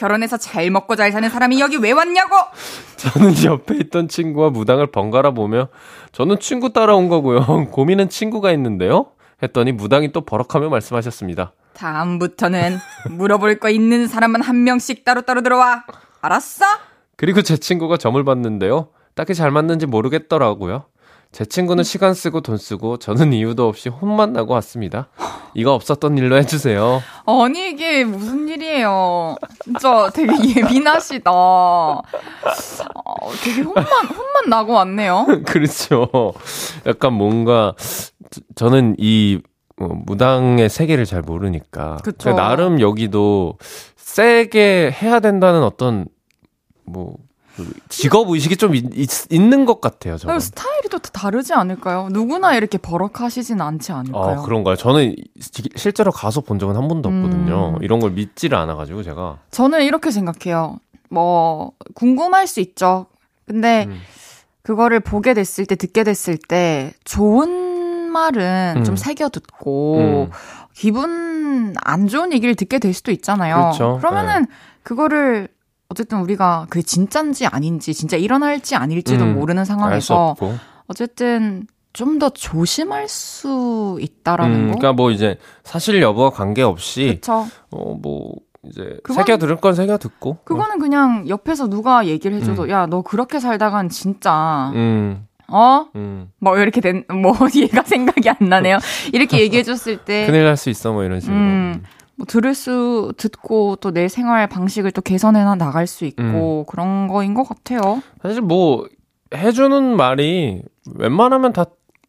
결혼해서 잘 먹고 잘 사는 사람이 여기 왜 왔냐고? 저는 옆에 있던 친구와 무당을 번갈아 보며 저는 친구 따라온 거고요. 고민은 친구가 있는데요. 했더니 무당이 또 버럭하며 말씀하셨습니다. 다음부터는 물어볼 거 있는 사람만 한 명씩 따로따로 들어와. 알았어? 그리고 제 친구가 점을 봤는데요. 딱히 잘 맞는지 모르겠더라고요. 제 친구는 시간 쓰고 돈 쓰고 저는 이유도 없이 혼만 나고 왔습니다. 이거 없었던 일로 해주세요. 아니 이게 무슨 일이에요? 진짜 되게 예민하시다. 어, 되게 혼만 혼만 나고 왔네요. 그렇죠. 약간 뭔가 저- 저는 이 어, 무당의 세계를 잘 모르니까 그쵸. 제가 나름 여기도 세게 해야 된다는 어떤 뭐 직업 의식이 좀 있, 있는 것 같아요. 저는. 그럼 스타일이 또 다르지 않을까요? 누구나 이렇게 버럭하시진 않지 않을까요? 아, 그런가요? 저는 시- 실제로 가서 본 적은 한 번도 없거든요. 음. 이런 걸 믿지를 않아가지고 제가. 저는 이렇게 생각해요. 뭐 궁금할 수 있죠. 근데 음. 그거를 보게 됐을 때 듣게 됐을 때 좋은 말은 음. 좀 새겨 듣고 음. 기분 안 좋은 얘기를 듣게 될 수도 있잖아요. 그렇죠. 그러면은 그거를 어쨌든 우리가 그게 진짠지 아닌지 진짜 일어날지 아닐지도 음. 모르는 상황에서. 어쨌든 좀 더 조심할 수 있다라는 음, 거. 그러니까 뭐 이제 사실 여부와 관계없이 그렇죠. 어뭐 이제 그건- 새겨 들을 건 새겨 듣고. 그거는 그냥 옆에서 누가 얘기를 해줘도 음. 야너 그렇게 살다간 진짜 음. 어? 음. 뭐 이렇게 된 뭐 얘가 생각이 안 나네요. 이렇게 얘기해줬을 때 큰일 날 수 있어 뭐 이런 식으로. 음. 뭐 들을 수 듣고 또 내 생활 방식을 또 개선해 나갈 수 있고 그런 거인 것 같아요. 사실 뭐 해주는 말이 웬만하면 다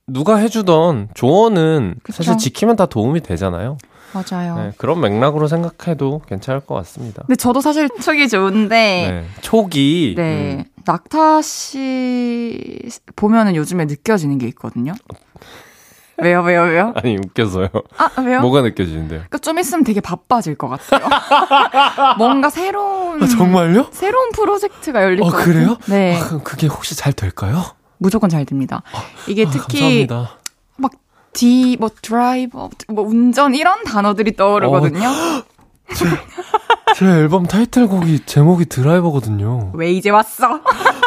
누가 해주던 조언은 그쵸. 사실 지키면 다 도움이 되잖아요. 맞아요. 네, 그런 맥락으로 생각해도 괜찮을 것 같습니다. 근데 저도 사실 촉이 좋은데 네. 촉이 네. 음, 낙타 씨 보면은 요즘에 느껴지는 게 있거든요. 왜요, 왜요, 왜요? 아니 웃겨서요. 아, 왜요? 뭐가 느껴지는데요? 그러니까 좀 있으면 되게 바빠질 것 같아요. 뭔가 새로운 아, 정말요? 새로운 프로젝트가 열릴 어, 것 같아요. 그래요? 네, 아, 그럼 그게 혹시 잘 될까요? 무조건 잘 됩니다. 이게 아, 특히 감사합니다. 디, 뭐 드라이버, 뭐 운전 이런 단어들이 떠오르거든요. 제 앨범 타이틀곡이 제목이 드라이버거든요. 왜 이제 왔어?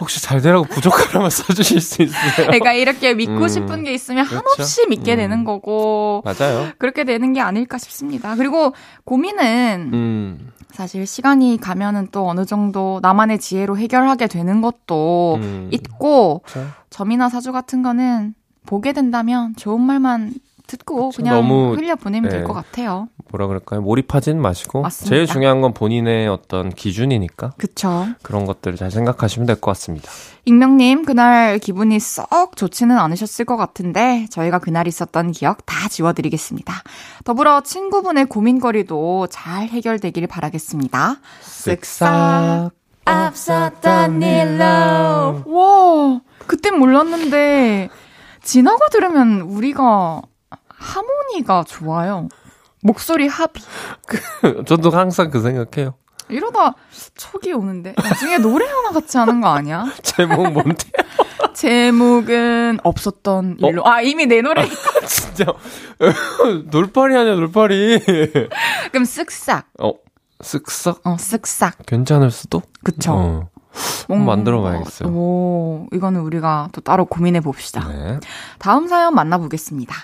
혹시 잘 되라고 부족하라면 써주실 수 있어요? 그러니까 이렇게 믿고 음, 싶은 게 있으면 그렇죠. 한없이 믿게 음. 되는 거고 맞아요. 그렇게 되는 게 아닐까 싶습니다. 그리고 고민은 음, 사실 시간이 가면은 또 어느 정도 나만의 지혜로 해결하게 되는 것도 음. 있고 그렇죠. 점이나 사주 같은 거는 보게 된다면 좋은 말만 듣고 그쵸, 그냥 너무, 흘려 보내면 될 네. 것 같아요. 뭐라 그럴까요? 몰입하진 마시고 맞습니다. 제일 중요한 건 본인의 어떤 기준이니까 그쵸. 그런 것들을 잘 생각하시면 될 것 같습니다. 익명님, 그날 기분이 썩 좋지는 않으셨을 것 같은데, 저희가 그날 있었던 기억 다 지워드리겠습니다. 더불어 친구분의 고민거리도 잘 해결되길 바라겠습니다. 쓱싹. 앞섰던 일로 와, 그땐 몰랐는데, 지나고 들으면 우리가 하모니가 좋아요. 목소리 합이. 저도 항상 그 생각해요. 이러다 촉이 오는데, 나중에 노래 하나 같이 하는 거 아니야? 제목 뭔데? 제목은 없었던 일로. 아, 이미 내 노래. 진짜 놀파리 아니야 놀파리. 그럼 쓱싹. 어 쓱싹 어, 쓱싹. 괜찮을 수도. 그쵸. 어. 한번 만들어 봐야겠어요. 오, 이거는 우리가 또 따로 고민해 봅시다. 네. 다음 사연 만나보겠습니다.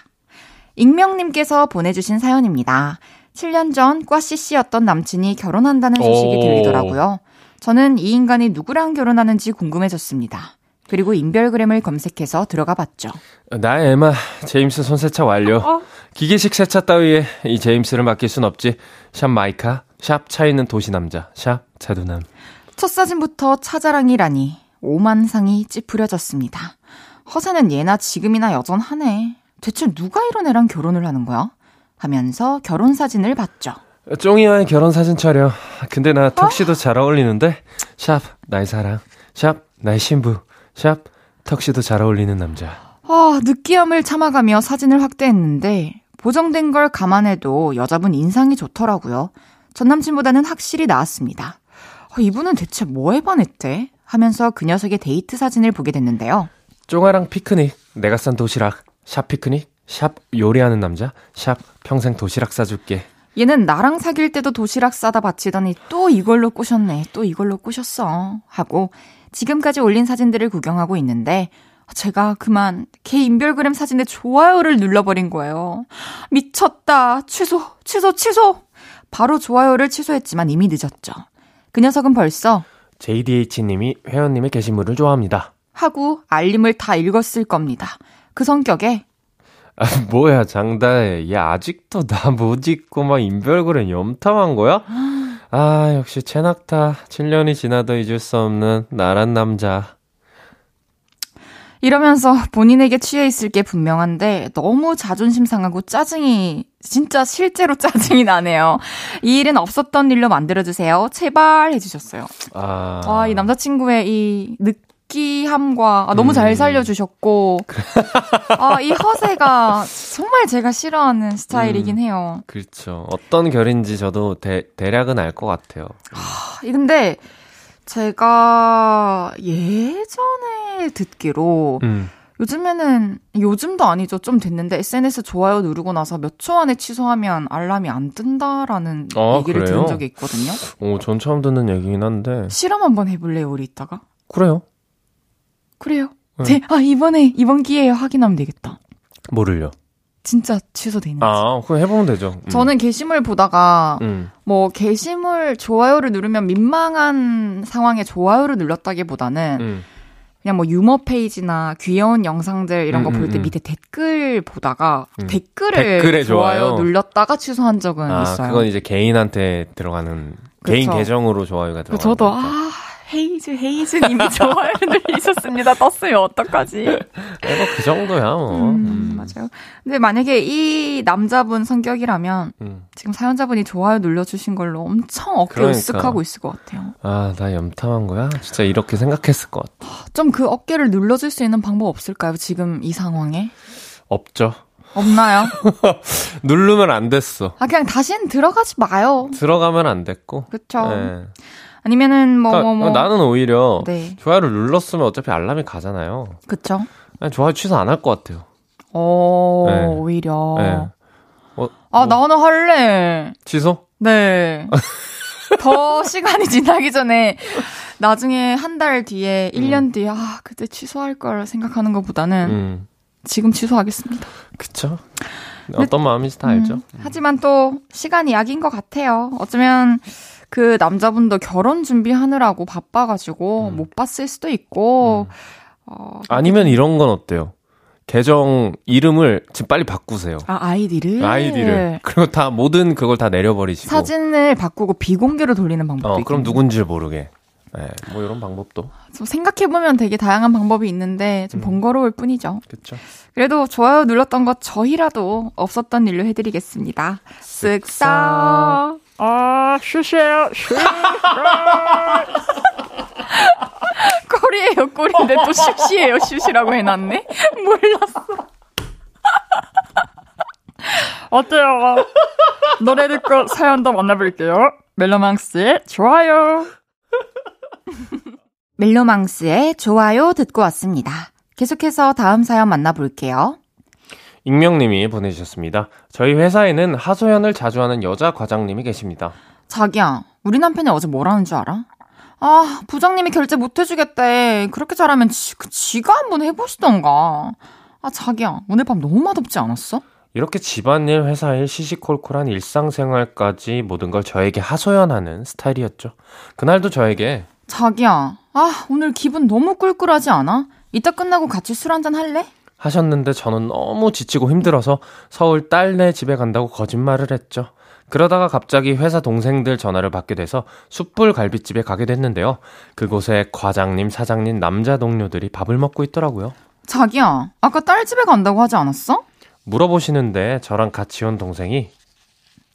익명님께서 보내주신 사연입니다. 7년 전 꽈씨씨였던 남친이 결혼한다는 소식이 오. 들리더라고요. 저는 이 인간이 누구랑 결혼하는지 궁금해졌습니다. 그리고 인별그램을 검색해서 들어가 봤죠. 나의 에마 제임스 손세차 완료. 어? 기계식 세차 따위에 이 제임스를 맡길 순 없지. 샵 마이카, 샵 차있는 도시남자, 샵 자두남. 첫 사진부터 차자랑이라니 오만상이 찌푸려졌습니다. 허세는 예나 지금이나 여전하네. 대체 누가 이런 애랑 결혼을 하는 거야? 하면서 결혼 사진을 봤죠. 쫑이와의 결혼 사진 촬영. 근데 나 턱시도 잘 어울리는데. 샵 나의 사랑, 샵 나의 신부, 샵 턱시도 잘 어울리는 남자. 아, 느끼함을 참아가며 사진을 확대했는데 보정된 걸 감안해도 여자분 인상이 좋더라고요. 전 남친보다는 확실히 나았습니다. 어, 이분은 대체 뭐에 반했대? 하면서 그 녀석의 데이트 사진을 보게 됐는데요. 쫑아랑 피크닉, 내가 싼 도시락, 샵 피크닉, 샵 요리하는 남자, 샵 평생 도시락 싸줄게. 얘는 나랑 사귈 때도 도시락 싸다 바치더니 또 이걸로 꼬셨네. 또 이걸로 꼬셨어. 하고 지금까지 올린 사진들을 구경하고 있는데 제가 그만 걔 인별그램 사진에 좋아요를 눌러버린 거예요. 미쳤다. 취소, 취소, 취소. 바로 좋아요를 취소했지만 이미 늦었죠. 그 녀석은 벌써 JDH님이 회원님의 게시물을 좋아합니다. 하고 알림을 다 읽었을 겁니다. 그 성격에 아, 뭐야, 장다혜. 얘 아직도 나 못 잊고 막 인별그램 염탐한 거야? 아, 역시 최낙타. 7년이 지나도 잊을 수 없는 나란 남자. 이러면서 본인에게 취해 있을 게 분명한데 너무 자존심 상하고 짜증이 진짜 실제로 짜증이 나네요. 이 일은 없었던 일로 만들어 주세요. 제발 해 주셨어요. 아. 와, 이 남자친구의 이 느 끼함과 아, 너무 잘 음. 살려주셨고 아, 이 허세가 정말 제가 싫어하는 스타일이긴 음. 해요. 그렇죠. 어떤 결인지 저도 대, 대략은 알 것 같아요. 아, 근데 제가 예전에 듣기로 음. 요즘에는 요즘도 아니죠. 좀 됐는데 SNS 좋아요 누르고 나서 몇 초 안에 취소하면 알람이 안 뜬다라는 아, 얘기를 그래요? 들은 적이 있거든요. 오, 전 처음 듣는 얘기긴 한데. 실험 한번 해볼래요, 우리 이따가? 그래요. 그래요. 네. 네. 아 이번에 이번 기회에 확인하면 되겠다. 뭐를요? 진짜 취소돼 있는지. 아, 그럼 해보면 되죠. 음. 저는 게시물 보다가 음. 뭐 게시물 좋아요를 누르면 민망한 상황에 좋아요를 눌렀다기 보다는 음. 그냥 뭐 유머 페이지나 귀여운 영상들 이런 거 음, 볼때 음, 음. 밑에 댓글 보다가 음. 댓글을 좋아요, 좋아요. 눌렀다가 취소한 적은 아, 있어요. 그건 이제 개인한테 들어가는 개인 그쵸. 계정으로 좋아요가 들어가는 저도. 아 헤이즈 헤이즈님이 좋아요를 눌리셨습니다. 떴으면 어떡하지? 네, 뭐그 정도야 뭐. 음, 음. 맞아요. 근데 만약에 이 남자분 성격이라면 음. 지금 사연자분이 좋아요 눌러주신 걸로 엄청 어깨 그러니까. 으쓱하고 있을 것 같아요. 아, 나 염탐한 거야? 진짜 이렇게 생각했을 것 같아. 좀 그 어깨를 눌러줄 수 있는 방법 없을까요? 지금 이 상황에 없죠. 없나요? 누르면 안 됐어. 아 그냥 다시는 들어가지 마요. 들어가면 안 됐고. 그쵸? 네. 아니면은 뭐 그러니까 뭐 뭐. 나는 오히려 네, 좋아요를 눌렀으면 어차피 알람이 가잖아요. 그쵸? 좋아요 취소 안 할 것 같아요. 어 네. 오히려. 네. 어, 아 뭐, 나는 할래. 취소? 네. 더 시간이 지나기 전에 나중에 한 달 뒤에, 1년 뒤에, 아, 그때 취소할 걸 생각하는 것보다는 음. 지금 취소하겠습니다. 그쵸. 어떤 마음인지 다 알죠. 음, 하지만 또 시간이 약인 것 같아요. 어쩌면 그 남자분도 결혼 준비하느라고 바빠가지고 음. 못 봤을 수도 있고, 음. 어, 아니면 이런 건 어때요? 계정 이름을 지금 빨리 바꾸세요. 아, 아이디를? 아이디를. 그리고 다 모든 그걸 다 내려버리시고. 사진을 바꾸고 비공개로 돌리는 방법도 어, 그럼. 누군지 모르게. 네, 뭐 이런 방법도. 좀 생각해 보면 되게 다양한 방법이 있는데 좀 음. 번거로울 뿐이죠. 그쵸. 그래도 좋아요 눌렀던 것 저희라도 없었던 일로 해드리겠습니다. 쓱싹. 아, 슈시에요, 슈. 꼴이에요, 꼴인데 또 슈시에요, 슈시라고 해놨네? 몰랐어. 어때요? 노래 듣고 사연 더 만나볼게요. 멜로망스의 좋아요. 멜로망스의 좋아요 듣고 왔습니다. 계속해서 다음 사연 만나볼게요. 익명님이 보내주셨습니다. 저희 회사에는 하소연을 자주 하는 여자 과장님이 계십니다. 자기야, 우리 남편이 어제 뭐라는 줄 알아? 아, 부장님이 결제 못 해주겠대. 그렇게 잘하면 지, 그 지가 한번 해보시던가. 아, 자기야, 오늘 밤 너무 맛없지 않았어? 이렇게 집안일, 회사일, 시시콜콜한 일상생활까지 모든 걸 저에게 하소연하는 스타일이었죠. 그날도 저에게 자기야, 아, 오늘 기분 너무 꿀꿀하지 않아? 이따 끝나고 같이 술 한잔 할래? 하셨는데 저는 너무 지치고 힘들어서 서울 딸네 집에 간다고 거짓말을 했죠. 그러다가 갑자기 회사 동생들 전화를 받게 돼서 숯불 갈비집에 가게 됐는데요. 그곳에 과장님, 사장님, 남자 동료들이 밥을 먹고 있더라고요. 자기야, 아까 딸 집에 간다고 하지 않았어? 물어보시는데 저랑 같이 온 동생이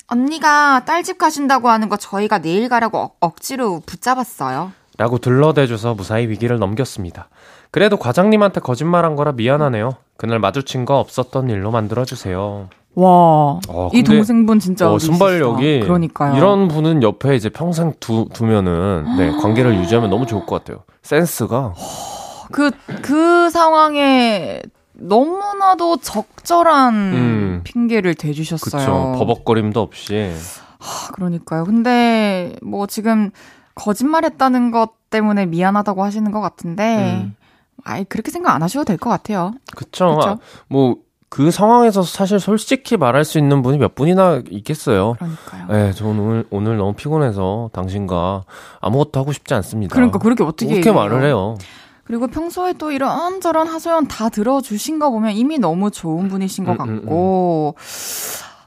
언니가 딸 집 가신다고 하는 거 저희가 내일 가라고 억- 억지로 붙잡았어요. 라고 둘러대줘서 무사히 위기를 넘겼습니다. 그래도 과장님한테 거짓말한 거라 미안하네요. 그날 마주친 거 없었던 일로 만들어주세요. 와, 어, 이 동생분 진짜 어, 순발력이. 그러니까요. 이런 분은 옆에 이제 평생 두, 두면은 네, 관계를 유지하면 너무 좋을 것 같아요. 센스가 그, 그 상황에 너무나도 적절한 음. 핑계를 대주셨어요. 그쵸 버벅거림도 없이 아, 그러니까요. 근데 뭐 지금 거짓말했다는 것 때문에 미안하다고 하시는 것 같은데, 음. 아예 그렇게 생각 안 하셔도 될 것 같아요. 그쵸. 그쵸? 아, 뭐, 그 상황에서 사실 솔직히 말할 수 있는 분이 몇 분이나 있겠어요. 그러니까요. 네, 저는 오늘, 오늘 너무 피곤해서 당신과 아무것도 하고 싶지 않습니다. 그러니까 그렇게 어떻게 그렇게? 말을 해요. 그리고 평소에 또 이런저런 하소연 다 들어주신 거 보면 이미 너무 좋은 분이신 것 음, 음, 같고,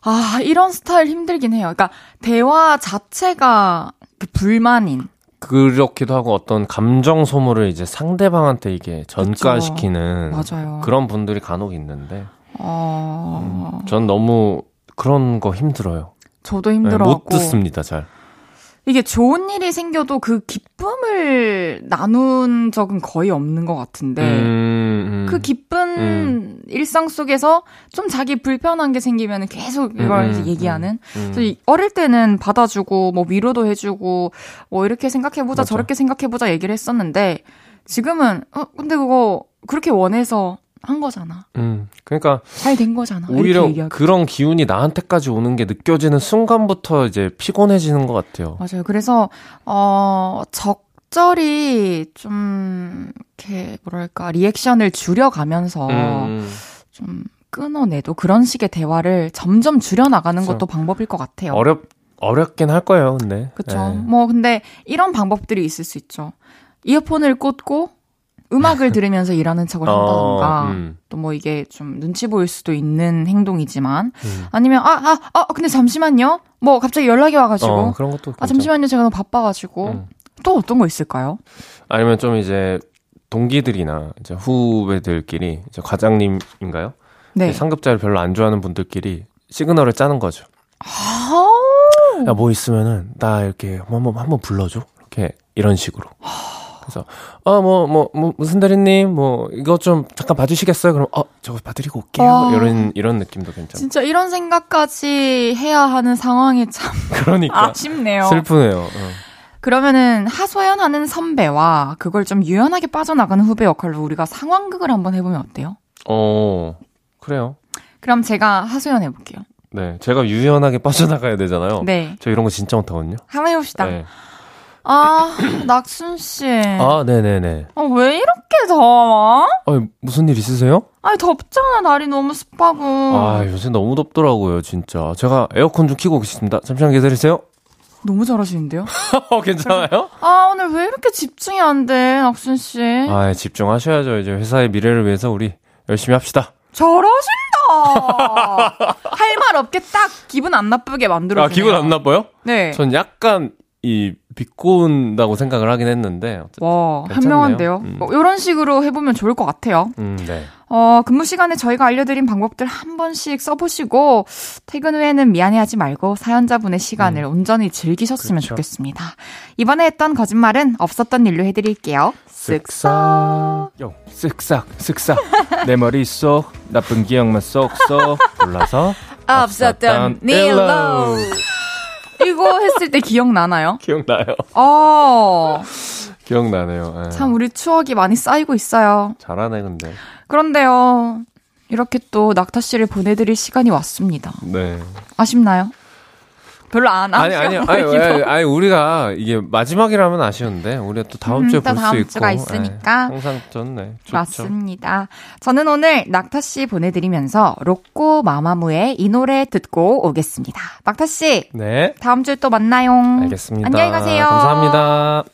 아, 이런 스타일 힘들긴 해요. 그러니까 대화 자체가 그 불만인. 그렇기도 하고 어떤 감정 소모를 이제 상대방한테 이게 전가시키는 맞아요. 그런 분들이 간혹 있는데, 어, 전 너무 그런 거 힘들어요. 저도 네, 힘들어갖고. 못 듣습니다, 잘. 이게 좋은 일이 생겨도 그 기쁨을 나눈 적은 거의 없는 것 같은데, 음, 음. 그 기쁜 일상 속에서 좀 자기 불편한 게 생기면 계속 이걸 음, 이제 음, 얘기하는. 음. 그래서 이- 어릴 때는 받아주고 뭐 위로도 해주고 뭐 이렇게 생각해보자 맞아. 저렇게 생각해보자 얘기를 했었는데 지금은 어 근데 그거 그렇게 원해서 한 거잖아. 음, 그러니까 잘 된 거잖아. 오히려. 그런 기운이 나한테까지 오는 게 느껴지는 순간부터 이제 피곤해지는 것 같아요. 맞아요. 그래서 어 적절히 좀 이렇게 뭐랄까 리액션을 줄여가면서 음, 좀 끊어내도 그런 식의 대화를 점점 줄여나가는. 것도 방법일 것 같아요. 어렵 어렵긴 할 거예요, 근데. 네. 뭐, 근데 이런 방법들이 있을 수 있죠. 이어폰을 꽂고 음악을 들으면서 일하는 척을 한다던가, 어, 음, 또뭐 이게 좀 눈치 보일 수도 있는 행동이지만, 음. 아니면, 아, 아, 아, 근데 잠시만요? 뭐 갑자기 연락이 와가지고, 어, 그런 것도. 아, 괜찮- 잠시만요. 제가 너무 바빠가지고, 음. 또 어떤 거 있을까요? 아니면 좀 이제 동기들이나 이제 후배들끼리 이제 과장님인가요? 네. 상급자를 별로 안 좋아하는 분들끼리 시그널을 짜는 거죠. 아, 야, 뭐 있으면은 나 이렇게 한번 한번 불러줘. 이렇게 이런 식으로. 그래서 어뭐 뭐 뭐 무슨 대리님 뭐 이거 좀 잠깐 봐주시겠어요? 그럼 어 저거 봐드리고 올게요. 와. 이런 이런 느낌도 괜찮아. 진짜 이런 생각까지 해야 하는 상황이 참 그러니까 아쉽네요. 슬프네요. 어. 그러면은 하소연하는 선배와 그걸 좀 유연하게 빠져나가는 후배 역할로 우리가 상황극을 한번 해보면 어때요? 어 그래요. 그럼 제가 하소연 해 볼게요. 네, 제가 유연하게 빠져나가야 되잖아요. 네. 저 이런 거 진짜 못하거든요. 한번 해봅시다. 네. 아, 낙순 씨. 아, 네네네. 어, 왜 이렇게 더워? 아, 무슨 일 있으세요? 아니, 덥잖아. 날이 너무 습하고. 아, 요새 너무 덥더라고요, 진짜. 제가 에어컨 좀 켜고 오겠습니다. 잠시만 기다리세요. 너무 잘하시는데요? 어, 괜찮아요? 아, 오늘 왜 이렇게 집중이 안 돼, 낙순 씨? 아, 집중하셔야죠. 이제 회사의 미래를 위해서 우리 열심히 합시다. 잘하신다! 할 말 없게 딱 기분 안 나쁘게 만들어주네요. 아, 기분 안 나빠요? 네. 전 약간 이 비꼬는다고 생각을 하긴 했는데. 어쨌든. 와, 괜찮네요. 현명한데요. 음. 뭐, 이런 식으로 해보면 좋을 것 같아요. 음, 네. 어, 근무 시간에 저희가 알려드린 방법들 한 번씩 써보시고, 퇴근 후에는 미안해하지 말고 사연자분의 시간을 온전히 즐기셨으면 그렇죠. 좋겠습니다. 이번에 했던 거짓말은 없었던 일로 해드릴게요. 쓱싹. 요, 쓱싹, 쓱싹. 내 머릿속 나쁜 기억만 쏙쏙 골라서 없었던 일로. 이거 했을 때 기억나나요? 기억나요? 어, 기억나네요. 예. 참 우리 추억이 많이 쌓이고 있어요. 잘하네, 근데. 그런데요, 이렇게 또 낙타 씨를 보내드릴 시간이 왔습니다. 네. 아쉽나요? 별로 안 아니, 아니, 아니, 아니, 아니, 우리가 이게 마지막이라면 아쉬운데, 우리가 또 다음 음, 주에 또볼수 다음 있고. 주가 있으니까. 예, 항상 좋네. 좋죠. 맞습니다. 저는 오늘 낙타 씨 보내드리면서 로꼬 마마무의 이 노래 듣고 오겠습니다. 낙타 씨, 네. 다음 주에 또 만나요. 알겠습니다. 안녕히 가세요. 감사합니다.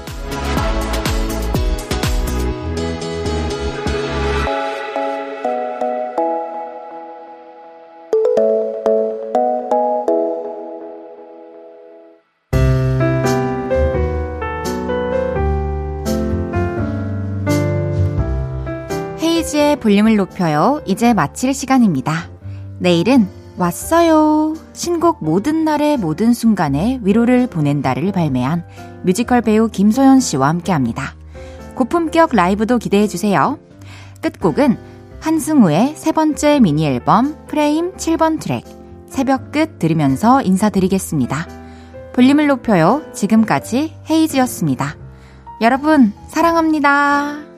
볼륨을 높여요. 이제 마칠 시간입니다. 내일은 왔어요. 신곡 모든 날의 모든 순간에 위로를 보낸다를 발매한 뮤지컬 배우 김소연 씨와 함께 합니다. 고품격 라이브도 기대해 주세요. 끝곡은 한승우의 세 번째 미니 앨범 프레임 7번 트랙 새벽 끝 들으면서 인사드리겠습니다. 볼륨을 높여요. 지금까지 헤이즈였습니다. 여러분, 사랑합니다.